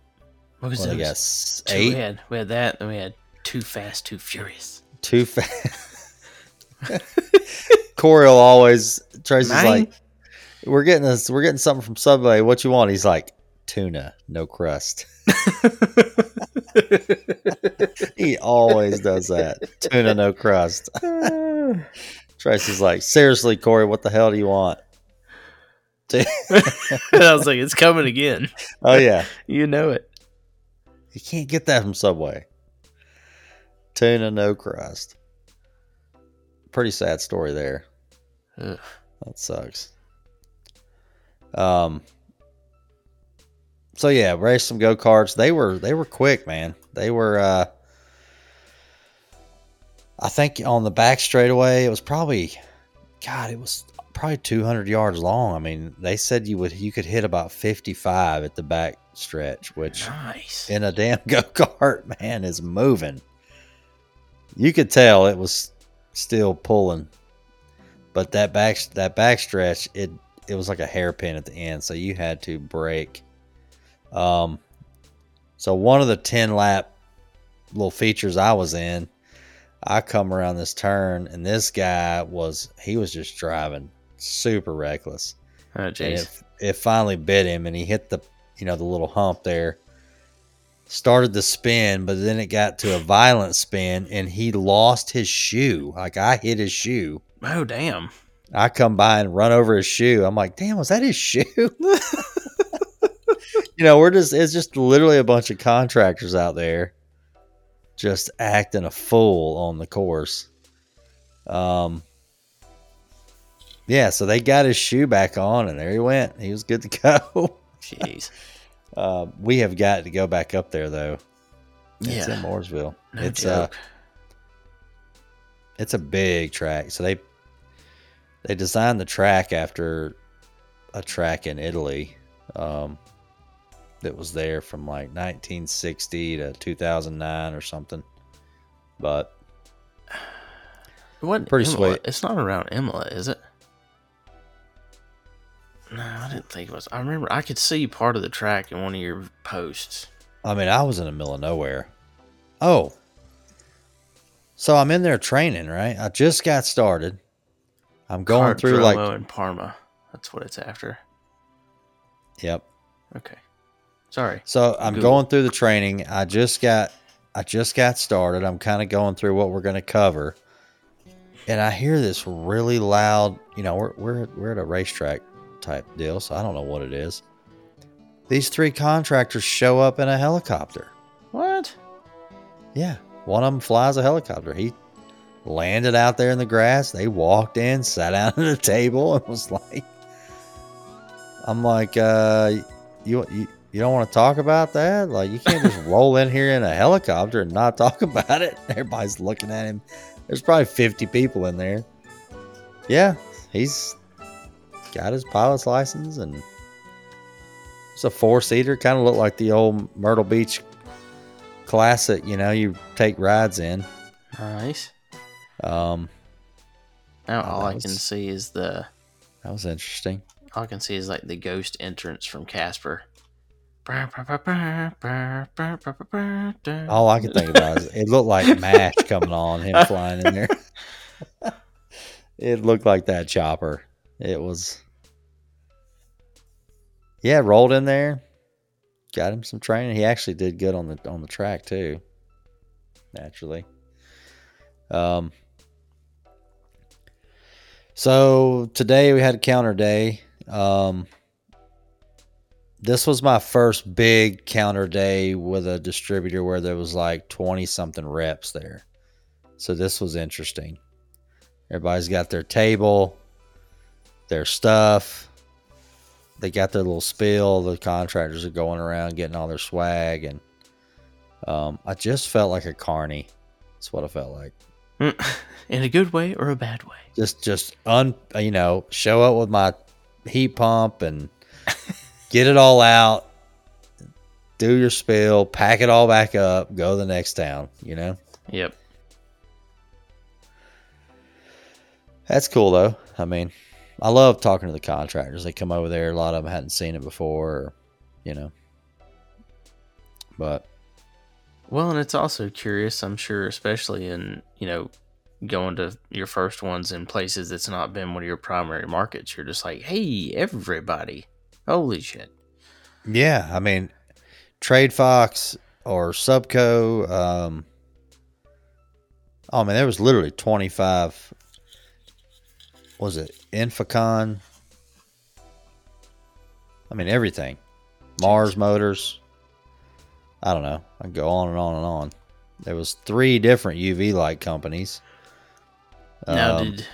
What was Well, they those? got s- We had we had that, and we had Too Fast, Too Furious. too fast. <laughs> Corey will always Tracy's Mine? like, "We're getting this. We're getting something from Subway. What you want?" He's like, "Tuna, no crust." <laughs> <laughs> he always does that. Tuna, no crust. <sighs> Tracy's like, "Seriously, Corey, what the hell do you want?" <laughs> I was like, it's coming again. oh yeah, You know it. you can't get that from Subway. Tuna, no crust. Pretty sad story there. Ugh. That sucks. Um. So yeah, race some go karts. They were they were quick, man. They were. uh I think on the back straightaway, it was probably, God, it was probably 200 yards long. I mean, they said you would you could hit about 55 at the back stretch, which Nice. in a damn <laughs> go kart, man, is moving. You could tell it was still pulling, but that back that back stretch, it it was like a hairpin at the end, so you had to brake. Um, so one of the ten lap little features I was in, I come around this turn, and this guy was he was just driving super reckless. Oh, jeez. it, it finally bit him and he hit the you know the little hump there started the spin but then it got to a violent spin and he lost his shoe. Like i hit his shoe. Oh, damn. i come by and run over his shoe. I'm like damn was that his shoe <laughs> <laughs> you know we're just it's just literally a bunch of contractors out there just acting a fool on the course. Um yeah so they got his shoe back on and there he went. He was good to go. Jeez. <laughs> uh, we have got to go back up there though. It's in Yeah. mooresville. No it's uh it's a big track. So they they designed the track after a track in italy. Um that was there from like 1960 to 2009 or something but It wasn't pretty Imola. sweet. It's not around Imola, is it? No, I didn't think it was. I remember I could see part of the track in one of your posts. i mean i was in the middle of nowhere oh so i'm in there training right i just got started i'm going through like and Parma. That's what it's after. yep Okay. Sorry. So I'm Google. going through the training. I just got I just got started. I'm kind of going through what we're going to cover. And I hear this really loud, you know, we're we're we're at a racetrack type deal, so I don't know what it is. These three contractors show up in a helicopter. What? Yeah, one of them flies a helicopter. He landed out there in the grass. They walked in, sat down at a table, and was like, "I'm like, uh, you you you don't want to talk about that? Like, you can't just <laughs> roll in here in a helicopter and not talk about it." <laughs> Everybody's looking at him. There's probably 50 people in there. Yeah, he's got his pilot's license and it's a four seater. Kind of looked like the old Myrtle Beach classic. You know, you take rides in. Nice. Um, Now Oh, all I can see is the that was interesting. all I can see is like the ghost entrance from Casper. All I can think about is it looked like Mash coming on, him flying in there. it looked like that chopper. It was, yeah, rolled in there, got him some training. He actually did good on the on the track too. Naturally. Um. So today we had a counter day. Um, this was my first big counter day with a distributor where there was like 20 something reps there. So this was interesting. Everybody's got their table, their stuff. They got their little spill. The contractors are going around getting all their swag. And um, I just felt like a carny. That's what I felt like. <laughs> In a good way or a bad way? Just, just un, you know, show up with my heat pump and get it all out, do your spill, pack it all back up, go to the next town, you know? Yep. That's cool though. I mean, I love talking to the contractors. They come over there. A lot of them hadn't seen it before, or, you know. But Well, and it's also curious, I'm sure, especially in, you know, going to your first ones in places that's not been one of your primary markets. You're just like, hey, everybody. Holy shit. yeah, I mean, Trade Fox or Subco. Um, oh man, there was literally twenty five. Was it Infocon? I mean everything. Mars Motors. I don't know. I go on and on and on. There was three different UV light companies. Now, Um, did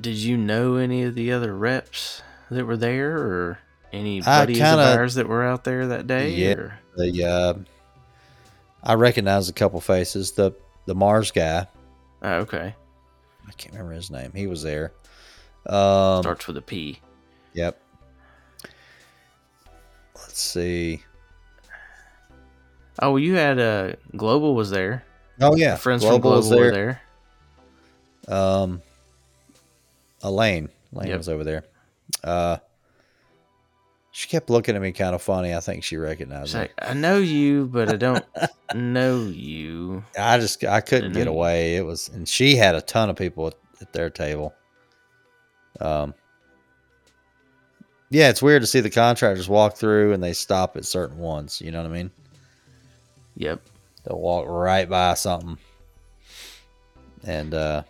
did you know any of the other reps that were there, or any buddies kinda- of ours that were out there that day? Yeah. or- the uh, I recognize a couple faces. The the Mars guy. Oh, okay. I can't remember his name. He was there. Um, Starts with a P. Yep. Let's see. Oh, you had uh, Global was there. Oh yeah, Friends Global from Global was there. were there. Um, Elaine, Elaine Yep. was over there. Uh, she kept looking at me kind of funny. I think she recognized She's me. like, I know you, but I don't know you. <laughs> I just I couldn't get away. It was, and she had a ton of people at, at their table. Um, yeah, it's weird to see the contractors walk through and they stop at certain ones. You know what I mean? Yep. They'll walk right by something, and uh,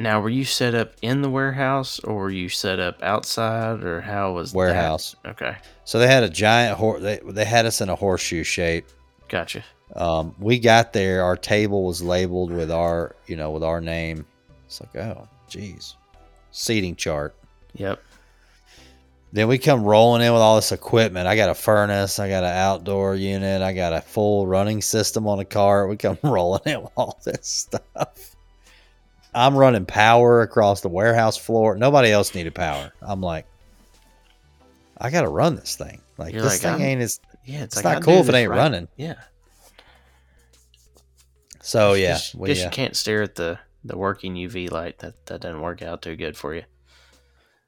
Now, were you set up in the warehouse, or were you set up outside, or how was that? warehouse. Okay, So they had a giant horse. They, they had us in a horseshoe shape. gotcha. Um, we got there. Our table was labeled with our, you know, with our name. It's like, oh, geez, seating chart. Yep. Then we come rolling in with all this equipment. I got a furnace. I got an outdoor unit. I got a full running system on a car. We come <laughs> rolling in with all this stuff. I'm running power across the warehouse floor. Nobody else needed power. I'm like, I got to run this thing. Like You're this like, thing I'm- ain't as. Yeah, it's, It's like not cool if it ain't right. running. Yeah. So yeah, Guess, we, guess uh, you can't stare at the the working UV light. That that doesn't work out too good for you.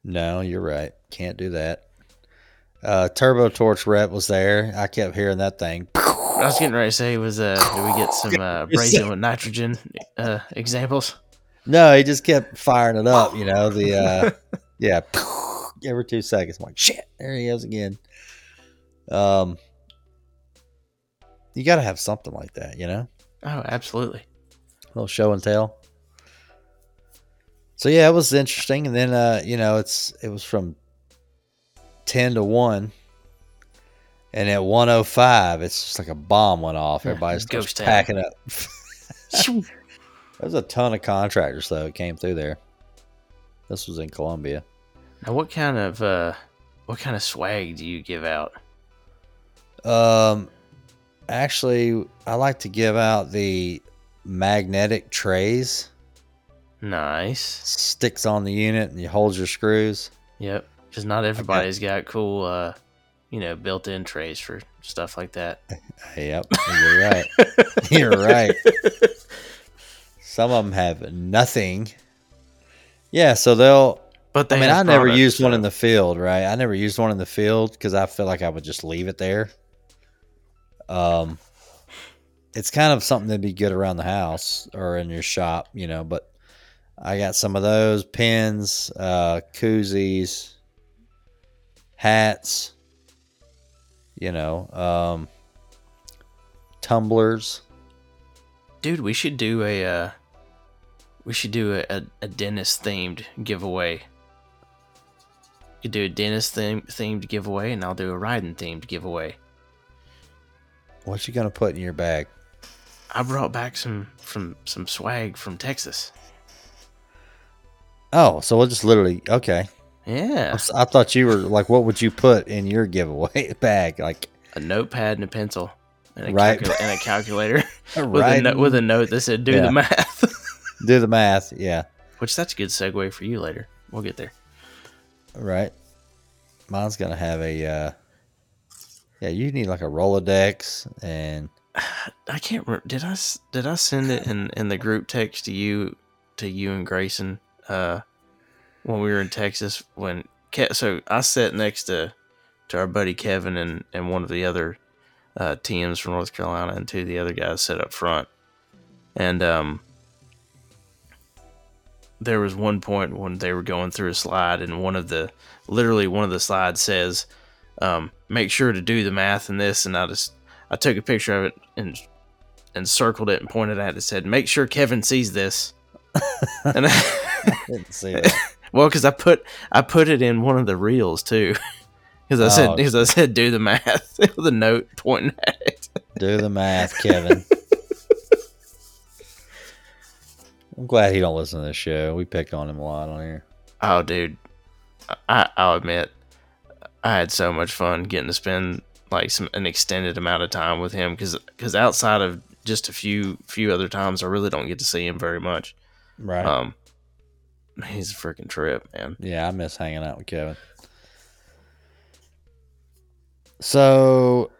No, you're right. Can't do that. Uh, Turbo Torch rep was there. I kept hearing that thing. I was getting ready to say was uh, do we get some <laughs> uh, brazing with nitrogen uh, examples? No, he just kept firing it up. You know the uh, <laughs> yeah, <laughs> every two seconds. I'm like shit, there he is again. Um, you got to have something like that, you know, Oh, absolutely. a little show and tell. So yeah, it was interesting, and then uh, you know, it's it was from ten to one. And at 105, it's just like a bomb went off. Yeah, Everybody starts ghost town. packing up. <laughs> There's a ton of contractors though that came through there. This was in Columbia. Now, what kind of uh, what kind of swag do you give out? Um, actually, I like to give out the magnetic trays. Nice. Sticks on the unit and you hold your screws. Yep. Because not everybody's got cool, uh, you know, built-in trays for stuff like that. <laughs> Yep, you're right. <laughs> you're right. <laughs> Some of them have nothing. Yeah, so they'll. But they I mean, I never products, used one in the field, right? I never used one in the field because I feel like I would just leave it there. Um, it's kind of something that'd be good around the house or in your shop, you know. But I got some of those pins, uh, koozies, hats, you know, um, tumblers. Dude, we should do a uh, we should do a, a, a dentist themed giveaway. You could do a dentist theme, themed giveaway, and I'll do a Rhydon themed giveaway. What you gonna put in your bag? I brought back some from some swag from Texas. Oh, so we'll just literally okay. Yeah, I thought you were like, what would you put in your giveaway <laughs> bag? Like, a notepad and a pencil, and a, Right. and a calculator <laughs> <laughs> with, a no- with a note that said "Do Yeah. the math." Do the math. Yeah, Which that's a good segue for you later. We'll get there. right. Mine's gonna have a. Uh, yeah, you need like a Rolodex and I can't remember. Did I did I send it in in the group text to you to you and Grayson uh, when we were in Texas. When Ke- so I sat next to to our buddy Kevin and and one of the other uh, teams from North Carolina, and two of the other guys sat up front. And um, there was one point when they were going through a slide, and one of the literally one of the slides says, um, "Make sure to do the math in this." And I just I took a picture of it and and circled it and pointed at it and said, "Make sure Kevin sees this." <laughs> and I, Didn't see that. <laughs> well, because I put I put it in one of the reels too, <laughs> because I said Oh. because I said do the math with a note pointing at it. Do the math, Kevin. I'm glad he don't listen to this show. We pick on him a lot on here. Oh, dude, I I'll admit, I had so much fun getting to spend like some an extended amount of time with him because because outside of just a few few other times, I really don't get to see him very much. Right. Um, he's a freaking trip, man. yeah, I miss hanging out with Kevin. So,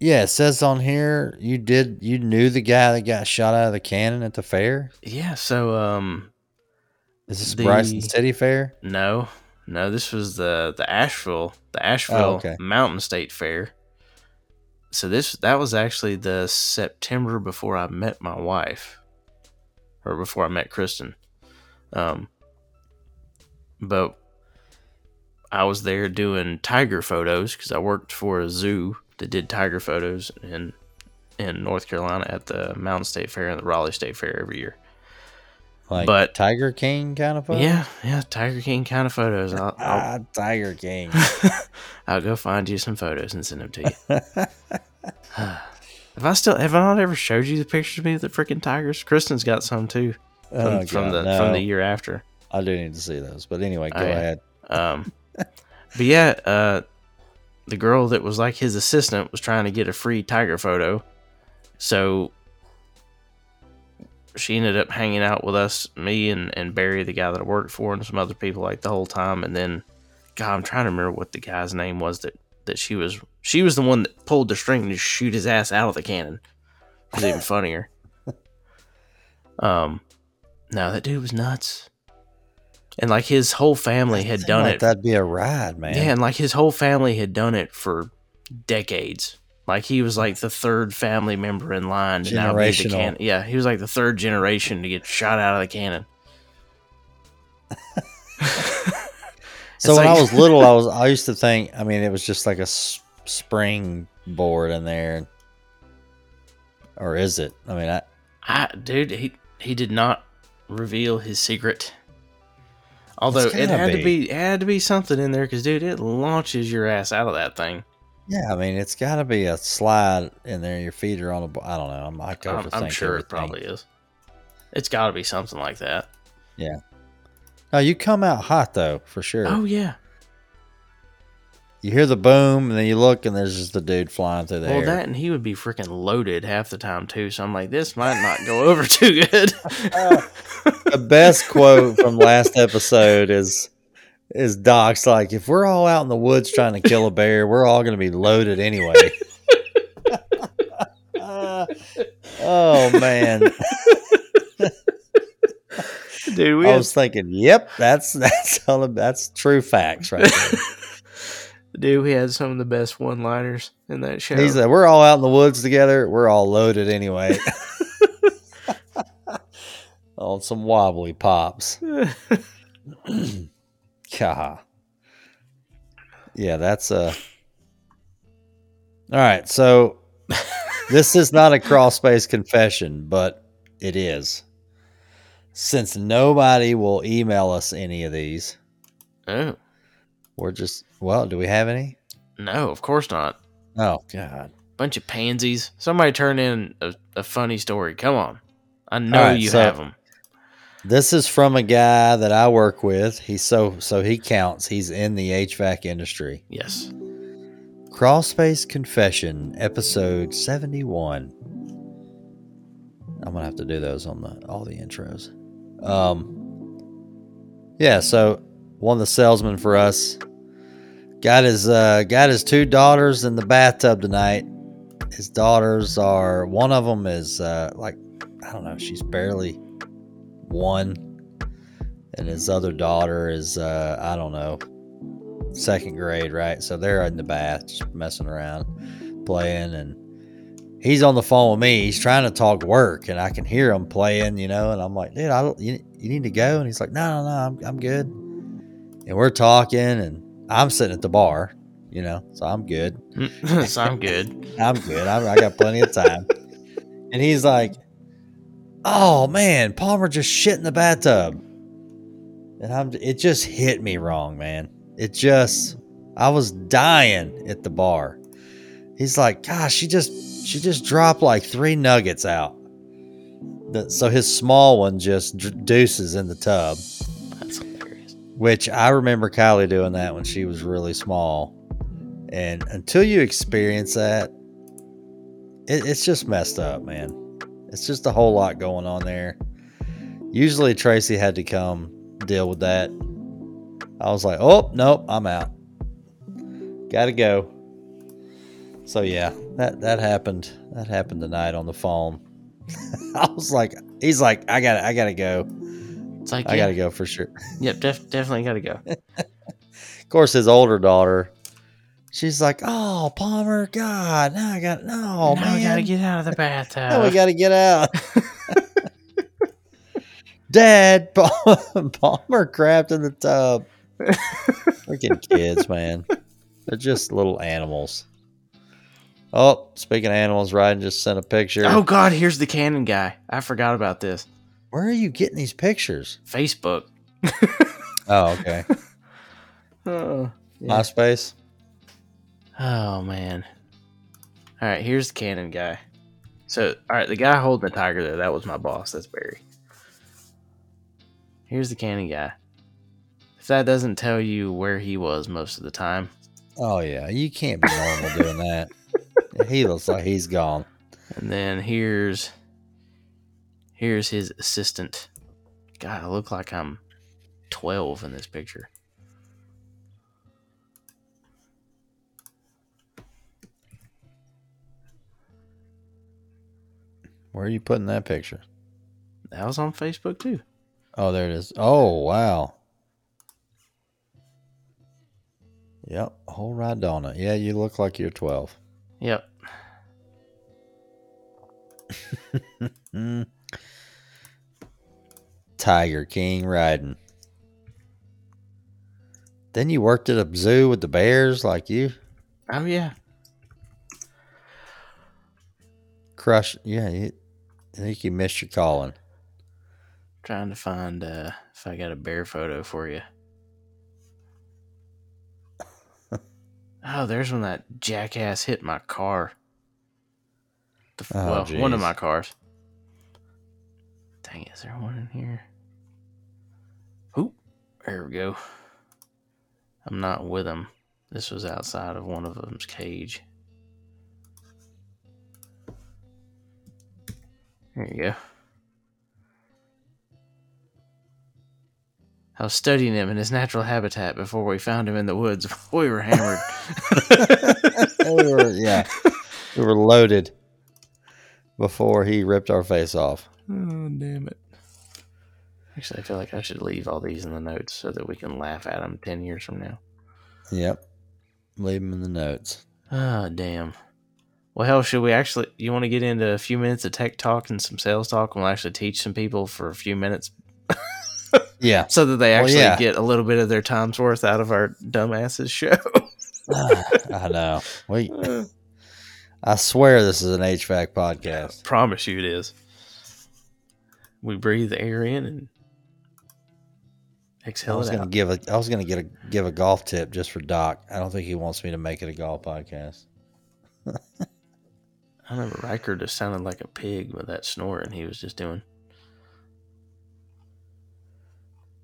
yeah, it says on here you did you knew the guy that got shot out of the cannon at the fair. Yeah. So um, Is this The- Bryson City Fair? no, no, this was the the Asheville the Asheville Oh, okay. Mountain State Fair. So this that was actually the September before I met my wife, or before I met Kristen. Um, but I was there doing tiger photos because I worked for a zoo that did tiger photos in in North Carolina at the Mountain State Fair and the Raleigh State Fair every year. Like But- Tiger King kind of photo? Yeah, yeah, Tiger King kind of photos. I'll, I'll, Ah, Tiger King. <laughs> I'll go find you some photos and send them to you. <sighs> have I still have I not ever showed you the pictures of me with the freaking tigers? Kristen's got some too from, Oh, from the no. from the year after. I do need to see those. But anyway, go ahead. Um, <laughs> but yeah, uh, the girl that was like his assistant was trying to get a free tiger photo, so she ended up hanging out with us, me and, and Barry, the guy that I worked for, and some other people like the whole time. And then, God, I'm trying to remember what the guy's name was that that she was. She was the one that pulled the string to shoot his ass out of the cannon. It was even funnier. <laughs> Um, no, that dude was nuts. And like his whole family had done like it That'd be a ride, man. yeah, and like his whole family had done it for decades. Like he was like the third family member in line to now be the cannon. Yeah, he was like the third generation to get shot out of the cannon. <laughs> <laughs> So when like- I was little, I was I used to think. I mean, it was just like a s- spring board in there, or is it? I mean, I, I, dude, he he did not reveal his secret. Although it had to be. be it had to be something in there because dude, it launches your ass out of that thing. yeah, I mean, it's got to be a slide in there. Your feet are on a. I don't know. I'm like I'm, I'm sure it probably is. It's got to be something like that. Yeah. No, you come out hot though, for sure. Oh yeah. You hear the boom, and then you look, and there's just the dude flying through the Well, air. that and he would be freaking loaded half the time too. So I'm like, this might not go <laughs> over too good. the best quote from last episode is is Doc's like, if we're all out in the woods trying to kill a bear, we're all going to be loaded anyway. <laughs> oh man, Dude, we I had, was thinking, yep, that's that's all, that's true facts right there. <laughs> dude, we had some of the best one-liners in that show. He's like, we're all out in the woods together. We're all loaded anyway. <laughs> <laughs> On some wobbly pops. <laughs> <clears throat> God. Yeah, that's uh All right, so this is not a crawl space confession, but it is. Since nobody will email us any of these, oh we're just well, do we have any? no, of course not. Oh God. Bunch of pansies. Somebody turn in a, a funny story. Come on, I know right, you so- have them. This is from a guy that I work with. He's so so he counts. He's in the HVAC industry. Yes. Crawl Space Confession, episode 71. I'm gonna have to do those on the all the intros. Um Yeah, so one of the salesmen for us got his uh got his two daughters in the bathtub tonight. His daughters are one of them is uh like I don't know, she's barely one and his other daughter is uh, I don't know, second grade, right? So they're in the bath, just messing around, playing, and he's on the phone with me. He's trying to talk work, and I can hear him playing, you know. And I'm like, dude, I you, you need to go. And he's like, no, no, no, I'm, I'm good. And we're talking, and I'm sitting at the bar, you know, so I'm good. Mm, <laughs> so I'm good. <laughs> I'm good. I, I got plenty of time. and he's like, oh man, Palmer just shit in the bathtub. And I'm, it just hit me wrong, man. It just, I was dying at the bar. He's like, gosh, she just, she just dropped like three nuggets out. The- So his small one just deuces in the tub. Which I remember Kylie doing that when she was really small. And until you experience that, it, it's just messed up, man. It's just a whole lot going on there. Usually Tracy had to come deal with that. I was like, oh nope, I'm out. Gotta go. So yeah, that that happened. That happened tonight on the phone. <laughs> I was like, he's like, I got, to I gotta go. It's like, I yeah, gotta go for sure. Yep, def- definitely got to go. <laughs> Of course, his older daughter, she's like, "Oh, Palmer, God, now I got no, now man, we got to get out of the bathtub. <laughs> now we got to get out." <laughs> Dad, Pal- Palmer crapped in the tub. Freaking kids, man, they're just little animals. Oh, speaking of animals, Ryan just sent a picture. oh God, here's the cannon guy. I forgot about this. Where are you getting these pictures? Facebook. <laughs> Oh, okay, <laughs> Oh, MySpace. oh man. All right, here's the cannon guy. So, all right, the guy holding the tiger there, that was my boss. That's Barry. Here's the cannon guy. If that doesn't tell you where he was most of the time, Oh yeah, you can't be normal doing that. <laughs> He looks like he's gone. And then here's here's his assistant. God, I look like I'm 12 in this picture. Where are you putting that picture? That was on Facebook too. Oh, there it is. Oh, wow. Yep, whole ride on it. Yeah, you look like you're 12. Yep. <laughs> Tiger King Rhydon. Then you worked at a zoo with the bears like you Oh yeah. Crush Yeah, you, I think you missed your calling. Trying to find uh if I got a bear photo for you. <laughs> oh, there's when that jackass hit my car. The, Oh, well, one of my cars. Dang, is there one in here? Oop, there we go. I'm not with him. This was outside of one of them's cage. There you go. I was studying him in his natural habitat before we found him in the woods before <laughs> we were hammered. <laughs> we were, yeah, we were loaded before he ripped our face off. oh, damn it. Actually, I feel like I should leave all these in the notes so that we can laugh at them 10 years from now. Yep. Leave them in the notes. Oh, damn. Well, hell, should we actually? You want to get into a few minutes of tech talk and some sales talk? and We'll actually teach some people for a few minutes <laughs> Yeah. so that they Well, actually yeah. get a little bit of their time's worth out of our dumbasses show. <sighs> I know. Wait. I swear this is an HVAC podcast. Promise you it is. We breathe air in and I was it gonna out. give a I was gonna get a give a golf tip just for Doc. I don't think he wants me to make it a golf podcast. <laughs> I remember Riker just sounded like a pig with that snoring he was just doing.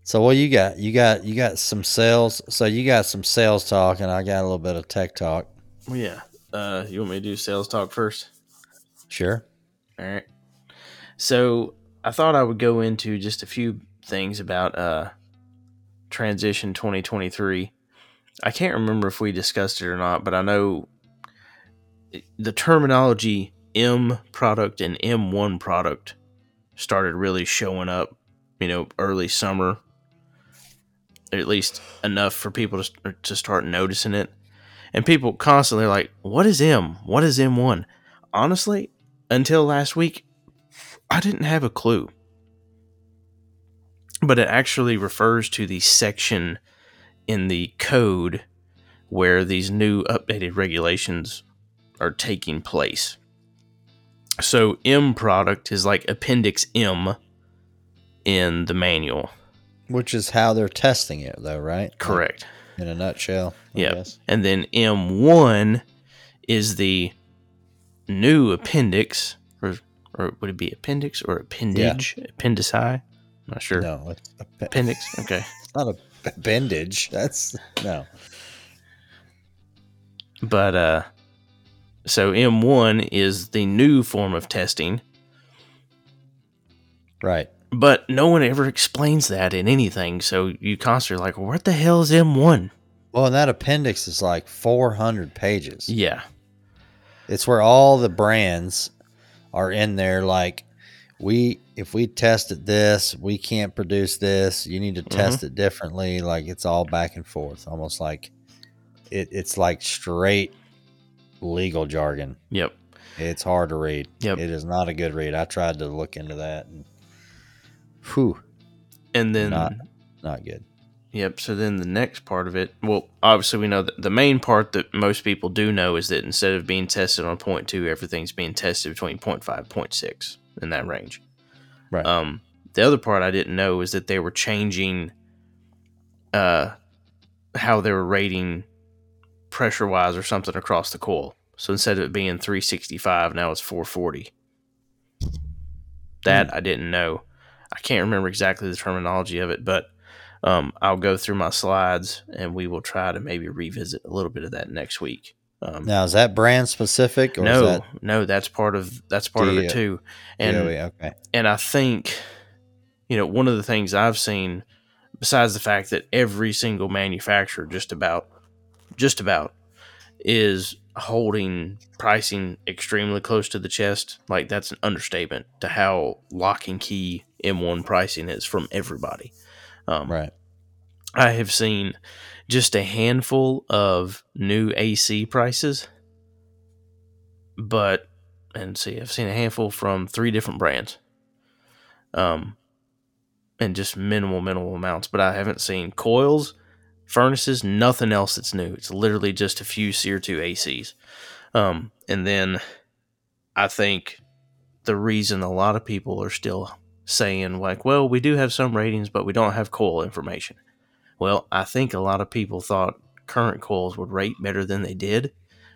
So what you got? You got you got some sales. So you got some sales talk, and I got a little bit of tech talk. Well, yeah. Uh, you want me to do sales talk first? Sure. All right. So I thought I would go into just a few things about uh, transition 2023. I can't remember if we discussed it or not, but I know the terminology M product and M1 product started really showing up, you know, early summer at least enough for people to to start noticing it. And people constantly are like, "What is M? What is M1?" Honestly, until last week, I didn't have a clue. But it actually refers to the section in the code where these new updated regulations are taking place. So M product is like Appendix M in the manual. Which is how they're testing it, though, right? Like, Correct. in a nutshell. Guess. And then M1 is the new appendix, or, or would it be appendix or appendage? Appendici? Not sure. No, it's Appendix. <laughs> Okay. it's not a appendage. That's no. But uh so M1 is the new form of testing, Right. but no one ever explains that in anything. So you constantly like, what the hell is M1? Well, and that appendix is like 400 pages. Yeah. It's where all the brands are in there. Like, we, if we tested this, we can't produce this. You need to test Mm-hmm. it differently. Like, it's all back and forth, almost like it, it's like straight legal jargon. Yep. It's hard to read. Yep. It is not a good read. I tried to look into that. And, whew, And then Not- not good. Yep. So then the next part of it, well, obviously we know that the main part that most people do know is that instead of being tested on point two, everything's being tested between point five, point six in that range. Right. Um, the other part I didn't know is that they were changing, uh, how they were rating pressure wise or something across the coil. So instead of it being 365, now it's 440. That I didn't know. I can't remember exactly the terminology of it, but um, I'll go through my slides and we will try to maybe revisit a little bit of that next week. Um, Now, is that brand specific or no, is that no, that's part of that's part of it too. And? Okay. and I think, you know, one of the things I've seen, besides the fact that every single manufacturer, just about, just about, is holding pricing extremely close to the chest. Like that's an understatement to how lock and key M1 pricing is from everybody. Um, Right. I have seen just a handful of new AC prices, but and see, I've seen a handful from three different brands, um, and just minimal, minimal amounts. But I haven't seen coils, furnaces, nothing else that's new. It's literally just a few SEER two ACs, um, and then I think the reason a lot of people are still saying like, well, we do have some ratings, but we don't have coil information. Well, I think a lot of people thought current coils would rate better than they did,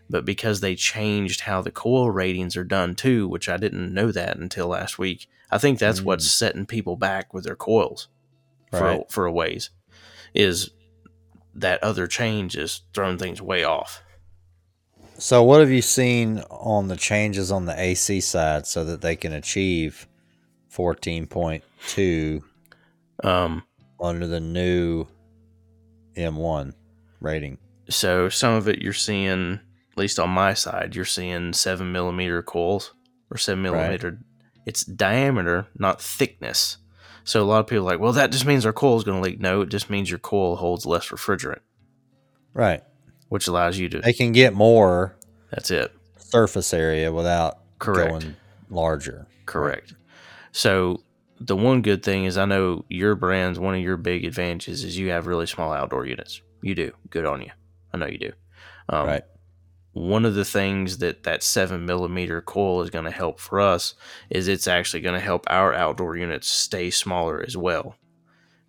but because they changed how the coil ratings are done too, which I didn't know that until last week. I think that's Mm. what's setting people back with their coils for Right. a, for a ways. Is that other change is throwing things way off. So, what have you seen on the changes on the AC side so that they can achieve 14.2 Um, under the new M1 rating? so some of it you're seeing, at least on my side, you're seeing seven millimeter coils or seven Right. millimeter. It's diameter, not thickness. So a lot of people are like, well, that just means our coil is going to leak. No, it just means your coil holds less refrigerant, Right. which allows you to. They can get more That's it. surface area without Correct. going larger. Correct. So the one good thing is I know your brand's one of your big advantages is you have really small outdoor units. You do. Good on you. I know you do. Um, Right. One of the things that that seven millimeter coil is going to help for us is it's actually going to help our outdoor units stay smaller as well.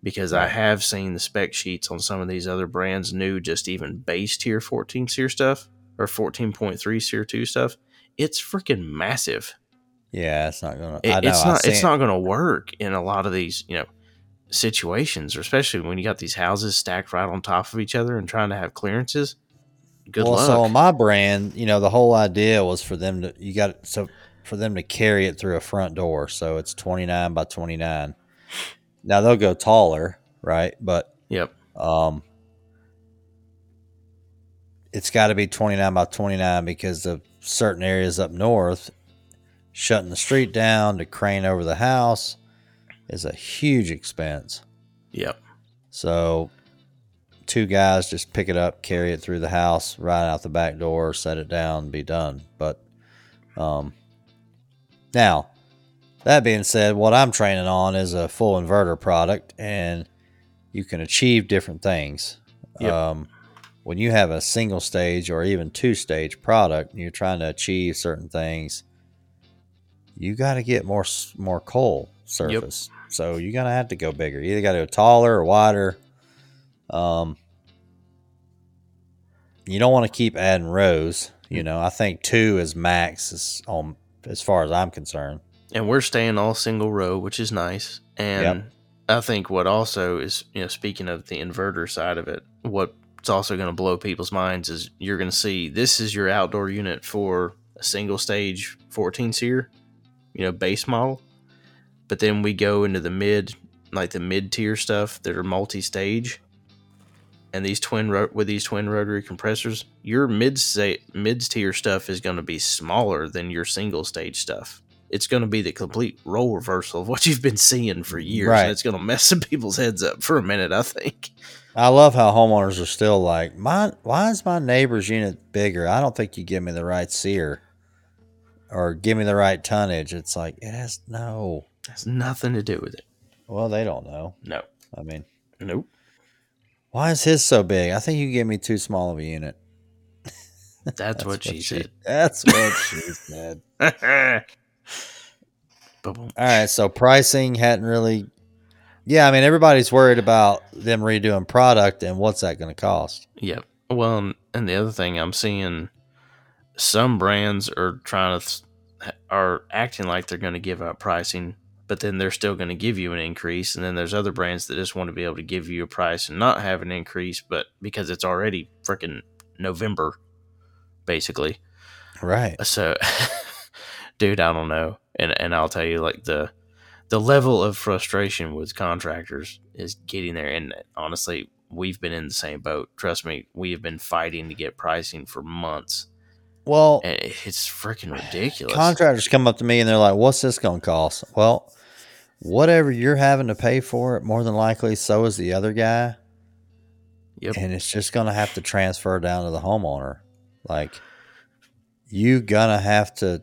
Because I have seen the spec sheets on some of these other brands, new just even base tier 14 SEER stuff or 14.3 SEER 2 stuff. It's freaking massive. Yeah, it's not gonna. It- I know. it's not it's not going to work in a lot of these you know situations, or especially when you got these houses stacked right on top of each other and trying to have clearances. Good well, luck. so on my brand, you know, the whole idea was for them to you got so for them to carry it through a front door, so it's twenty nine by twenty nine. Now they'll go taller, right? But yep. um, it's got to be twenty nine by twenty nine because of certain areas up north, shutting the street down to crane over the house is a huge expense. Yep. So two guys just pick it up, carry it through the house, right out the back door, set it down, be done. But um, now, that being said, what I'm training on is a full inverter product, and you can achieve different things. Yep. Um, when you have a single stage or even two stage product, and you're trying to achieve certain things. You got to get more more coil surface, so you're gonna have to go bigger. You either got to go taller or wider. Um, you don't want to keep adding rows. You know, I think two is max is on as far as I'm concerned. and we're staying all single row, which is nice. And Yep. I think what also is, you know, speaking of the inverter side of it, what's also going to blow people's minds is you're going to see this is your outdoor unit for a single stage 14 seer, you know, base model. But then we go into the mid, like the mid tier stuff that are multi stage. And these twin ro- with these twin rotary compressors, your mid mid tier stuff is going to be smaller than your single stage stuff it's going to be the complete role reversal of what <laughs> you've been seeing for years. Right. And it's going to mess some people's heads up for a minute, I think. I love how homeowners are still like, my why is my neighbor's unit bigger? I don't think you give me the right SEER or give me the right tonnage. It's like it has no. has nothing to do with it. Well, they don't know. No. I mean, Nope. why is his so big? I think you give me too small of a unit. That's, what, she said. <laughs> That's what she said. <laughs> All right, so pricing hadn't really. Yeah, I mean everybody's worried about them redoing product and what's that going to cost. Yep. Well, and the other thing I'm seeing, some brands are trying to are acting like they're going to give out pricing, but then they're still going to give you an increase. And then there's other brands that just want to be able to give you a price and not have an increase, but because it's already freaking November, basically. Right. So, <laughs> dude, I don't know, and and I'll tell you, like the the level of frustration with contractors is getting there. And honestly, we've been in the same boat. Trust me, we have been fighting to get pricing for months, Well, and it's freaking ridiculous. contractors come up to me and they're like, "What's this going to cost?" Well, whatever you're having to pay for it, more than likely, so is the other guy, yep. and it's just going to have to transfer down to the homeowner. Like, you gonna have to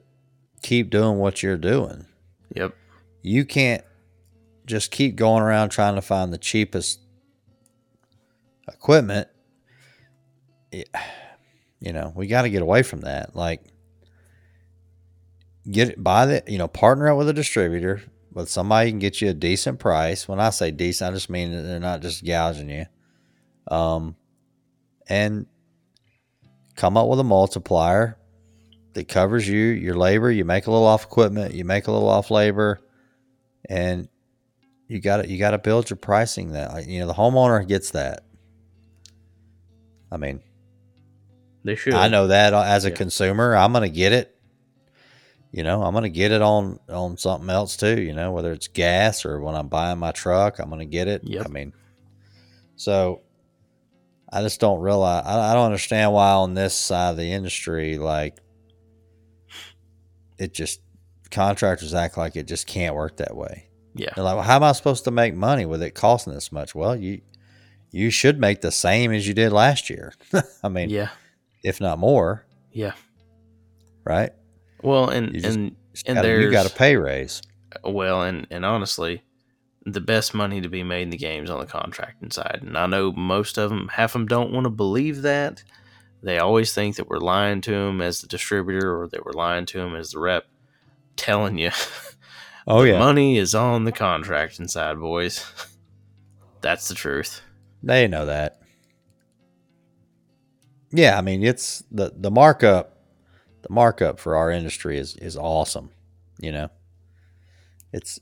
keep doing what you're doing. Yep. You can't just keep going around trying to find the cheapest equipment. It- you know, we got to get away from that. Like, get buy the, you know, partner up with a distributor, with somebody can get you a decent price. When I say decent, I just mean that they're not just gouging you. Um, and come up with a multiplier that covers you, your labor. You make a little off equipment, you make a little off labor, and you got to you got to build your pricing that you know the homeowner gets that. I mean, They should. I know that uh, as a Yeah. consumer, I'm gonna get it. You know, I'm gonna get it on on something else too. You know, whether it's gas or when I'm buying my truck, I'm gonna get it. Yep. I mean, so I just don't realize. I, I don't understand why on this side of the industry, like it just contractors act like it just can't work that way. Yeah. They're like, well, how am I supposed to make money with it costing this much? Well, you you should make the same as you did last year. <laughs> I mean, Yeah. If not more, Yeah. right? Well, and just- and And gotta- you got a pay raise. Well, and and honestly, the best money to be made in the games on the contracting side. And I know most of them, half of them don't want to believe that. They always think that we're lying to them as the distributor or that we're lying to them as the rep. Telling you, <laughs> Oh yeah, money is on the contracting side, boys. <laughs> That's the truth. they know that. Yeah, I mean it's the the markup. The markup for our industry is is awesome. You know, it's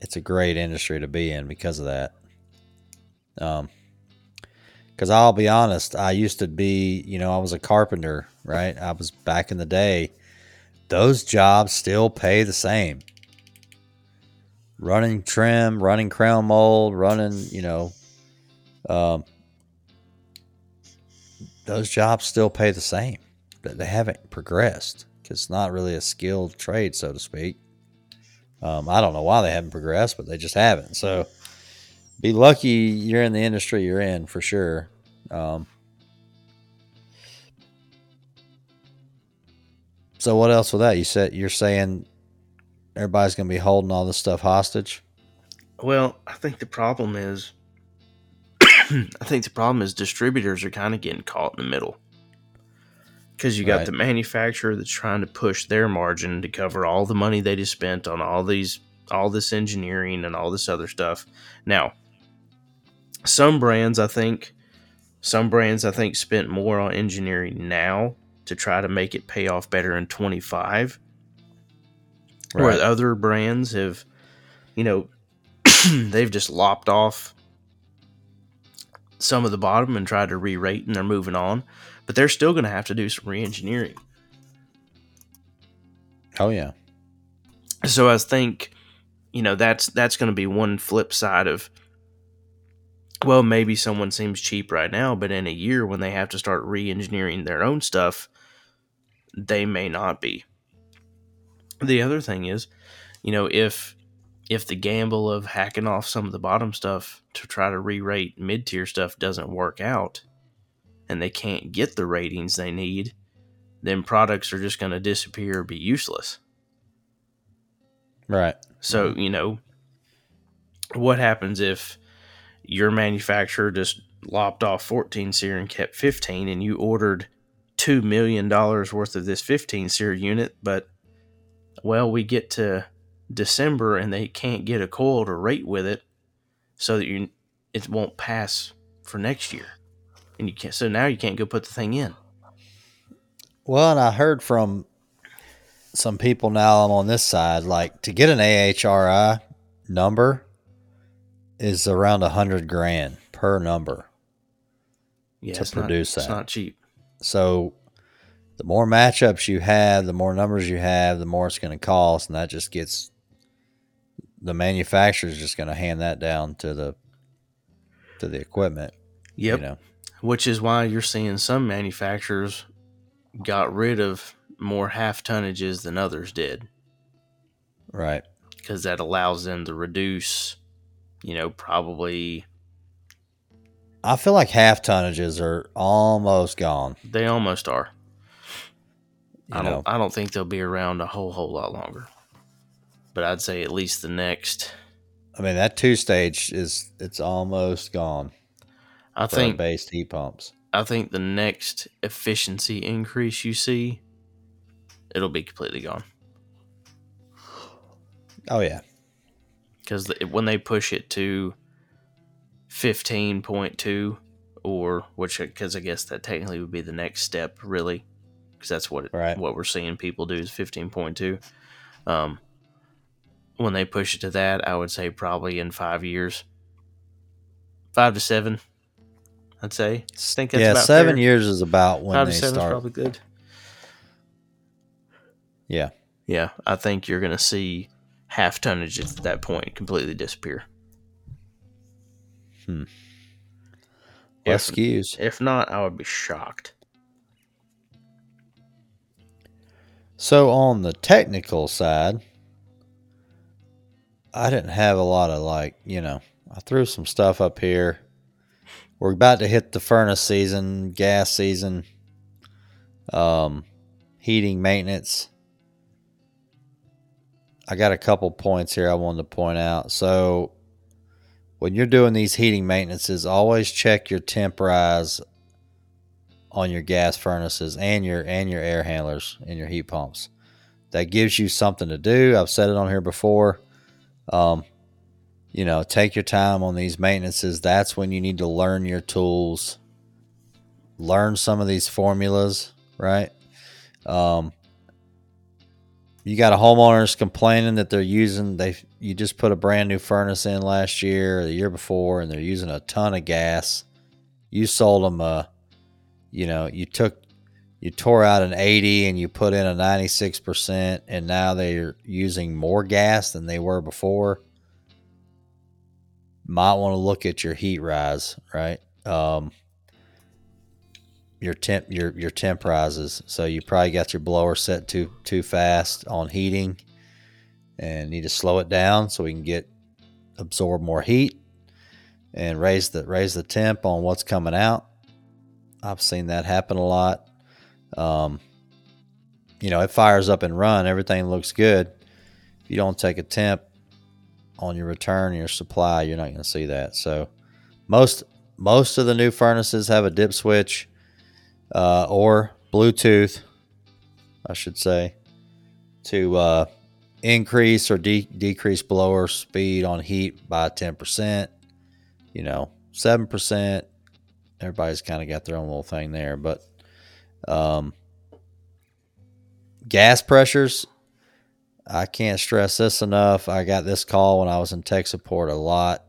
it's a great industry to be in because of that. Um, because I'll be honest, I used to be, you know, I was a carpenter, right? I was back in the day. Those jobs still pay the same. Running trim, running crown mold, running, you know, um, those jobs still pay the same. But they haven't progressed because it's not really a skilled trade, so to speak. Um, I don't know why they haven't progressed, but they just haven't. So be lucky you're in the industry you're in for sure. Um, so what else with that? You said you're saying everybody's going to be holding all this stuff hostage. Well, I think the problem is, <clears throat> I think the problem is distributors are kind of getting caught in the middle. Because you got Right. the manufacturer that's trying to push their margin to cover all the money they just spent on all these, all this engineering and all this other stuff. Now, some brands, I think, some brands, I think, spent more on engineering now to try to make it pay off better in 25 Right. where other brands have, you know, <clears throat> they've just lopped off some of the bottom and tried to re-rate and they're moving on, but they're still going to have to do some re-engineering. Oh yeah. So I think, you know, that's that's going to be one flip side of. Well, maybe someone seems cheap right now, but in a year when they have to start re-engineering their own stuff, they may not be. The other thing is, you know, if if the gamble of hacking off some of the bottom stuff to try to re-rate mid-tier stuff doesn't work out and they can't get the ratings they need, then products are just going to disappear or be useless. Right. So, mm-hmm. you know, what happens if your manufacturer just lopped off 14 seer and kept 15 and you ordered $2 million worth of this 15 seer unit, but well, we get to December and they can't get a coil to rate with it so that you it won't pass for next year. And you can't so now you can't go put the thing in. Well, and I heard from some people now I'm on this side, like to get an AHRI number is around a hundred grand per number. Yeah, To it's not- produce It's not cheap. So the more matchups you have, the more numbers you have, the more it's going to cost, and that just gets the manufacturer's just going to hand that down to the to the equipment. Yep. You know, which is why you're seeing some manufacturers got rid of more half tonnages than others did right? because that allows them to reduce you know probably I feel like half tonnages are almost gone. they almost are You i don't i don't think they'll be around a whole whole lot longer but i'd say at least the next I mean that two stage is it's almost gone. i think based heat pumps. i think the next efficiency increase you see it'll be completely gone Oh yeah, because when they push it to 15.2 or which because i guess that technically would be the next step really because that's what it, Right. what we're seeing people do is 15.2 um when they push it to that i would say probably in five years. Five to seven i'd say. I think that's yeah. about Seven fair. years is about when five they to seven is start. probably good. Yeah, yeah i think you're gonna see half tonnage at that point completely disappear. Hmm. Less If- if not i would be shocked. So on the technical side, I didn't have a lot of like, you know, I threw some stuff up here. We're about to hit the furnace season, gas season, um, heating maintenance. I got a couple points here I wanted to point out. So when you're doing these heating maintenances, always check your temp rise on your gas furnaces and your and your air handlers and your heat pumps. That gives you something to do. I've said it on here before. Um, you know, take your time on these maintenances. That's when you need to learn your tools, learn some of these formulas, right? Um, you got a homeowners complaining that they're using they you just put a brand new furnace in last year or the year before and they're using a ton of gas. You sold them a you know, you took you tore out an 80 and you put in a 96% and now they're using more gas than they were before. Might want to look at your heat rise, right? Um your temp your your temp rises. So you probably got your blower set too too fast on heating and need to slow it down so we can get absorb more heat and raise the raise the temp on what's coming out I've seen that happen a lot. Um, you know, it fires up and run. Everything looks good. If you don't take a temp on your return, your supply, you're not going to see that. So most most of the new furnaces have a dip switch uh, or Bluetooth, I should say, to uh, increase or de- decrease blower speed on heat by 10%, you know, 7%. Everybody's kind of got their own little thing there. But um, gas pressures, I can't stress this enough. I got this call when I was in tech support a lot.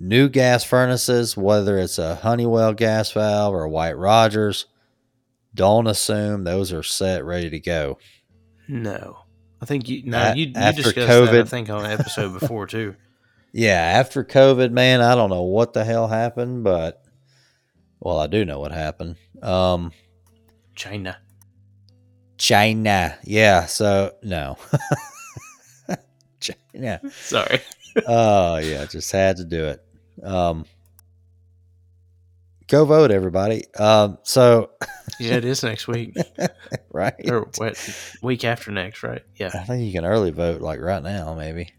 New gas furnaces, whether it's a Honeywell gas valve or a White-Rodgers, don't assume those are set ready to go. No, I think you. No, you, you after discussed that. I think on an episode <laughs> before too. Yeah, after COVID, man, I don't know what the hell happened, but well, I do know what happened. Um, China. China, yeah. So no, <laughs> China. Sorry. Oh yeah, just had to do it. Um, go vote, everybody. Um, so <laughs> Yeah, it is next week <laughs> right, or what? Week after next, right? Yeah. I think you can early vote like right now, maybe.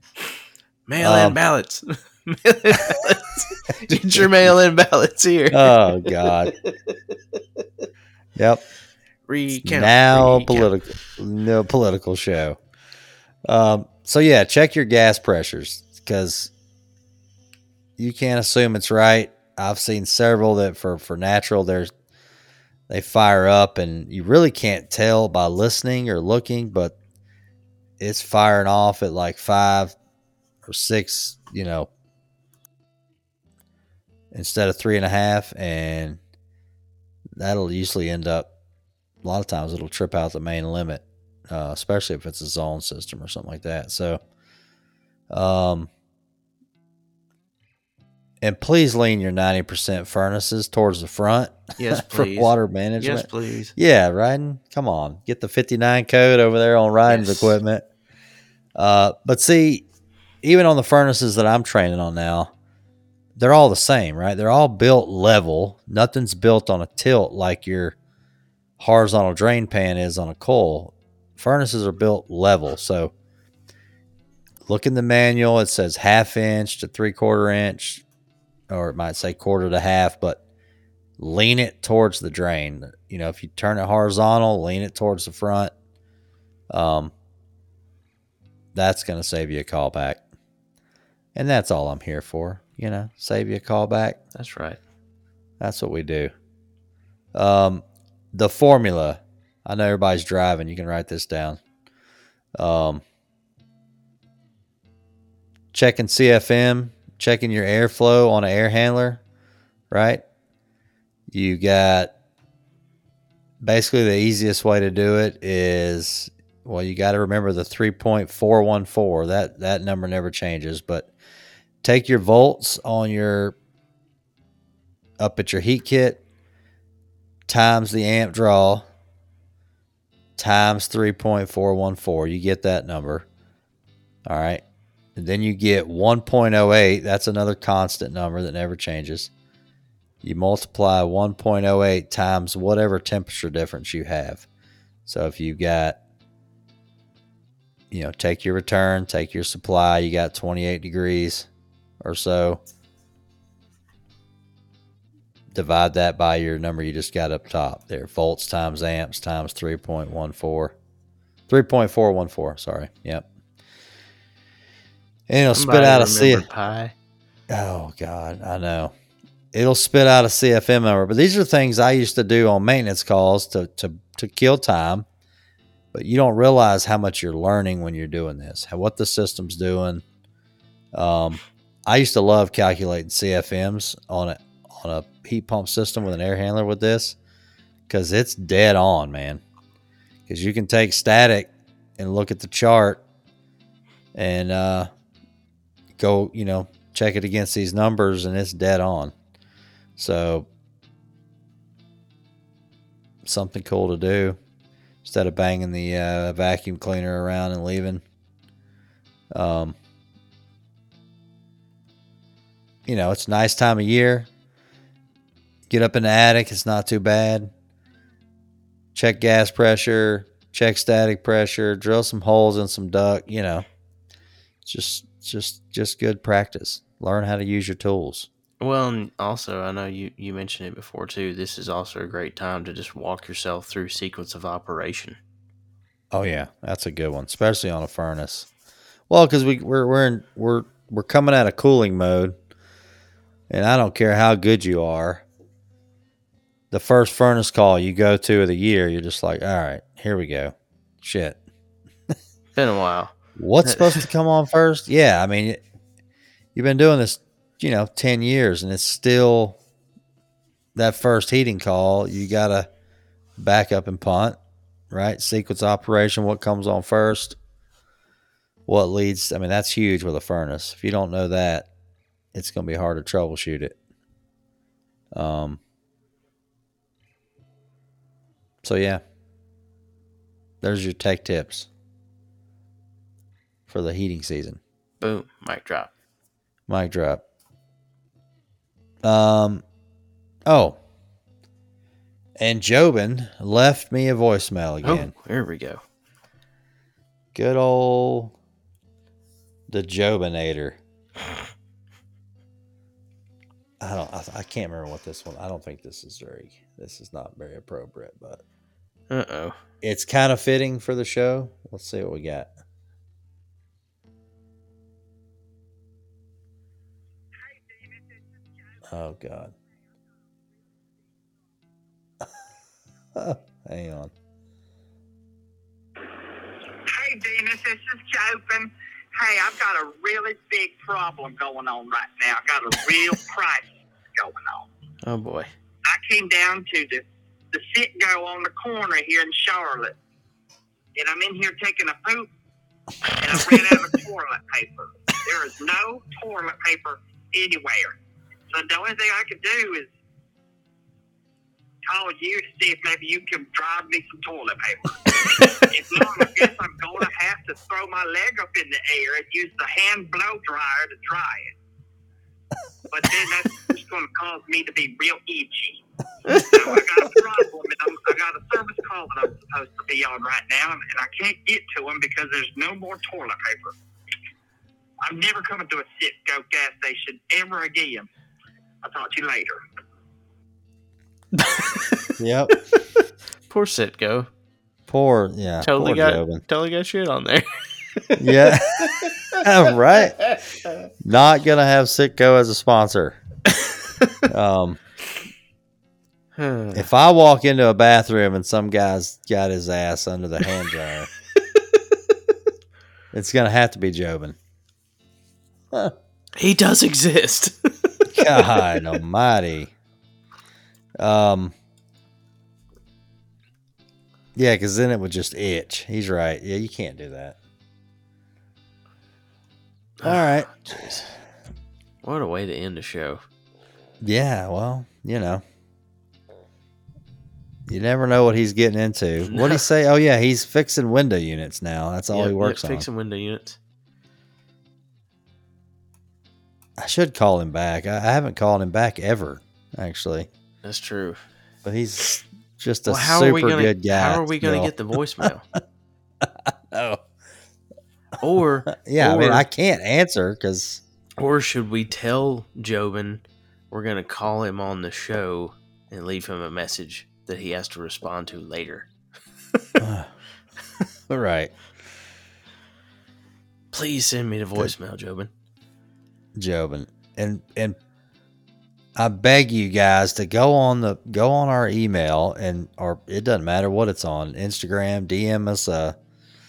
Mail-in Um, ballots. mail-in ballots. Get your mail-in ballots here. Oh God. Yep. Recount. now recount. political no political show um so yeah check your gas pressures because you can't assume it's right i've seen several that for for natural there's they fire up and you really can't tell by listening or looking but it's firing off at like five or six you know instead of three and a half and that'll usually end up a lot of times it'll trip out the main limit, uh, especially if it's a zone system or something like that. So, um, and please lean your 90% furnaces towards the front Yes, <laughs> for please. water management. Yes, please. Yeah, Rhydon. Come on, get the 59 code over there on Rhydon's Yes. equipment. Uh, but see, even on the furnaces that I'm training on now, they're all the same, right? They're all built level. Nothing's built on a tilt like your horizontal drain pan is on a coal. Furnaces are built level. So look in the manual. It says half inch to three quarter inch, or it might say quarter to half, but lean it towards the drain. You know, if you turn it horizontal, lean it towards the front. Um, that's going to save you a callback. And that's all I'm here for. You know, save you a callback. That's right. That's what we do. Um, the formula. I know everybody's driving. You can write this down. Um, checking CFM, checking your airflow on an air handler, right? You got basically the easiest way to do it is well, you got to remember the 3.414. That that number never changes, but take your volts on your up at your heat kit times the amp draw times 3.414 you get that number. All right. And then you get 1.08 that's another constant number that never changes. You multiply 1.08 times whatever temperature difference you have. So if you've got you know take your return take your supply you got 28 degrees or so divide that by your number you just got up top there. Volts times amps times 3.14 3.414 sorry yep. And it'll spit out a C Pi. oh god i know. It'll spit out a cfm number but these are things i used to do on maintenance calls to to to kill time but you don't realize how much you're learning when you're doing this how, what the system's doing. Um, i used to love calculating cfms on a on a heat pump system with an air handler with this because it's dead on man because you can take static and look at the chart and uh, go you know check it against these numbers and it's dead on so something cool to do instead of banging the uh, vacuum cleaner around and leaving. Um, you know, it's a nice time of year. Get up in the attic. It's not too bad. Check gas pressure. Check static pressure. Drill some holes in some duct. You know, just just just good practice. Learn how to use your tools. Well, and also, I know you, you mentioned it before too. This is also a great time to just walk yourself through sequence of operation. Oh yeah, that's a good one, especially on a furnace. Well, because we we're we're in, we're we're coming out of cooling mode, and I don't care how good you are. The first furnace call you go to of the year, you're just like, all right, here we go. Shit, Been a while. what's <laughs> supposed to come on first? Yeah, I mean, you've been doing this, you know, ten years, and it's still that first heating call. You gotta back up and punt right? Sequence operation, what comes on first, what leads. I mean, that's huge with a furnace. If you don't know that, it's going to be hard to troubleshoot it. Um. So yeah, there's your tech tips for the heating season. Boom, mic drop. Mic drop. Um. Oh. And Jobin left me a voicemail again. Oh, here we go. Good old the Jobinator. I don't. I, I can't remember what this one. I don't think this is very. This is not very appropriate, but Uh oh. it's kind of fitting for the show. Let's see what we got. Oh God. <laughs> Hang on. Hey, Dennis, this is Jobin. Hey, I've got a really big problem going on right now. I've got a real <laughs> crisis going on. Oh boy. I came down to the the Citgo on the corner here in Charlotte, and I'm in here taking a poop, and I ran out of <laughs> toilet paper. There is no toilet paper anywhere. So the only thing I could do is call you to see if maybe you can drive me some toilet paper. if not, I guess I'm going to have to throw my leg up in the air and use the hand blow dryer to dry it. But then that's just going to cause me to be real itchy. Now, I got a problem, and I'm, I got a service call that I'm supposed to be on right now, and I can't get to them because there's no more toilet paper. I'm never coming to a Citgo gas station ever again. I'll talk to you later. Yep. <laughs> Poor Citgo. Poor. Yeah. Totally poor got Jobin. totally got shit on there. <laughs> Yeah. <laughs> right. Not gonna have Citgo as a sponsor. Um, if I walk into a bathroom and some guy's got his ass under the hand dryer, <laughs> it's gonna have to be Jobin. he does exist. <laughs> God Almighty. Um. Yeah, because then it would just itch. He's right. Yeah, you can't do that. <sighs> All right. Jeez. What a way to end the show. Yeah, well, you know. You never know what he's getting into. What would he say? Oh yeah, he's fixing window units now. That's all Yep, he yep, works on. Fixing window units. I should call him back. I, I haven't called him back ever, actually. That's true. But he's just a Well, how super are we gonna good guy. how are we gonna get the voicemail? <laughs> Oh, or <laughs> yeah. I mean, Or- I can't answer because or should we tell Jobin we're gonna call him on the show and leave him a message that he has to respond to later? <sighs> all right, Please send me the voicemail, Jobin. Jobin, and and I beg you guys to go on the go on our email and or it doesn't matter what it's on Instagram, DM us a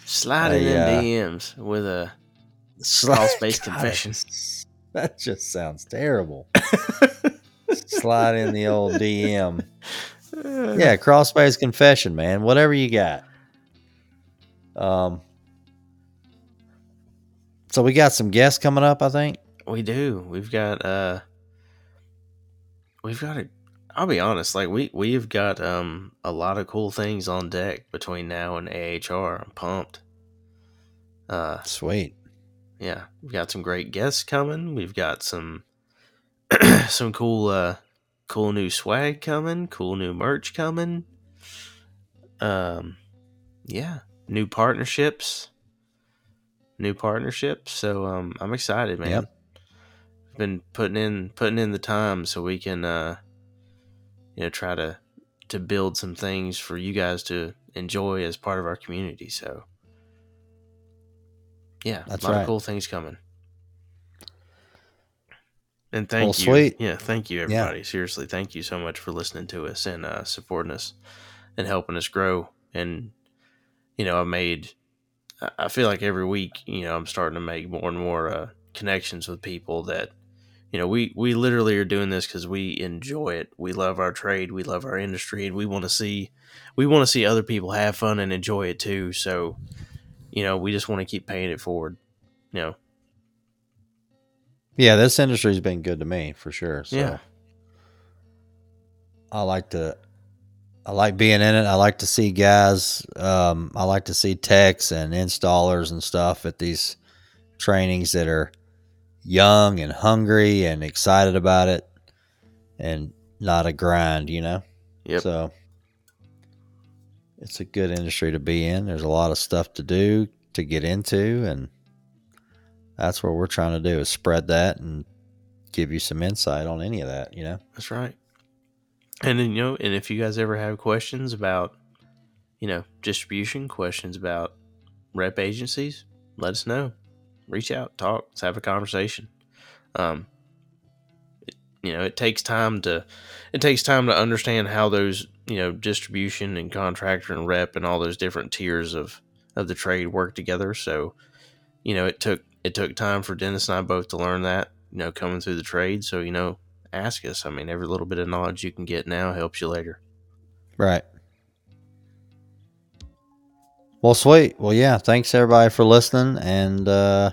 Slide it in uh, DMs with a Crawl space <laughs> confession. <laughs> That just sounds terrible. <laughs> Slide in the old DM. Yeah, space confession, man. Whatever you got. Um. So we got some guests coming up, I think. We do. We've got uh we've got a I'll be honest, like we we've got um a lot of cool things on deck between now and AHR. I'm pumped. Uh Sweet. yeah, we've got some great guests coming. We've got some <clears throat> some cool uh cool new swag coming, cool new merch coming. Um, yeah, new partnerships, new partnerships. So um, I'm excited, man. Yep. Been putting in putting in the time so we can uh, you know, try to to build some things for you guys to enjoy as part of our community. So yeah, That's a lot right. of cool things coming. And thank Well, you. sweet. Yeah, thank you Yeah. everybody. Seriously, thank you so much for listening to us and uh, supporting us and helping us grow. And you know, I made. I- feel like every week, you know, I'm starting to make more and more uh, connections with people that, you know, we we literally are doing this because we enjoy it. We love our trade. We love our industry, and we want to see, we want to see other people have fun and enjoy it too. So, you know, we just want to keep paying it forward. You know, Yeah, this industry's been good to me for sure. So yeah, I like to I like being in it. I like to see guys um I like to see techs and installers and stuff at these trainings that are young and hungry and excited about it and not a grind, you know? yep, So it's a good industry to be in. There's a lot of stuff to do, to get into, and that's what we're trying to do is spread that and give you some insight on any of that, you know? that's right. And then you know, and if you guys ever have questions about, you know, distribution, questions about rep agencies, let us know. Reach out, talk, let's have a conversation. Um, you know, it takes time to, it takes time to understand how those, you know, distribution and contractor and rep and all those different tiers of of the trade work together. So, you know, it took it took time for Dennis and I both to learn that, you know, coming through the trade. So, you know, ask us. I mean, every little bit of knowledge you can get now helps you later. Right. Well, sweet. Well, yeah. Thanks everybody for listening, and uh,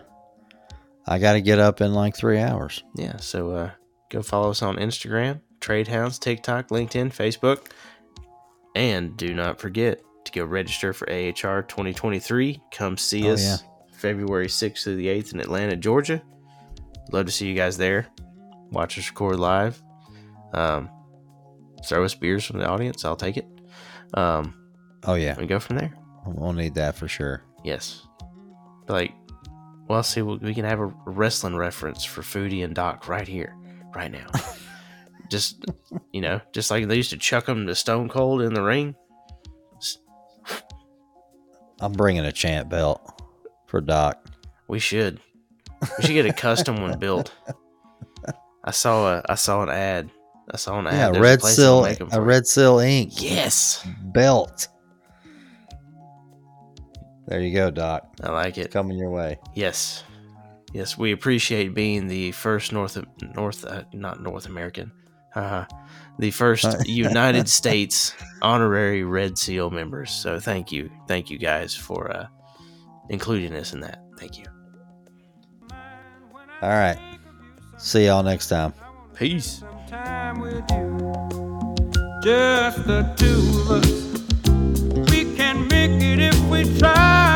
I got to get up in like three hours. Yeah, so uh, go follow us on Instagram, Trade Hounds, TikTok, LinkedIn, Facebook, and do not forget to go register for AHR 2023. Come see Oh, us yeah. February 6th through the 8th in Atlanta, Georgia. Love to see you guys there. Watch us record live. Um, throw us beers from the audience. I'll take it. Um, Oh yeah, We go from there. we'll need that for sure. Yes. Like, well, see, we we can have a wrestling reference for Foodie and Doc right here, right now. <laughs> just, you know, just like they used to chuck them to Stone Cold in the ring. I'm bringing a champ belt for Doc. We should. We should get a custom one built. I saw a, I saw an ad. I saw an ad. Yeah, There's a Red place Seal, a. Red Seal Ink Yes, belt. There you go, Doc. I like it. Coming your way. Yes, yes, we appreciate being the first North North uh, not North American, uh, the first <laughs> United States honorary Red Seal members. So thank you, thank you guys for uh, including us in that. Thank you. All right. See y'all next time. Peace. some time with you. Just the two of us. We can make it if we try.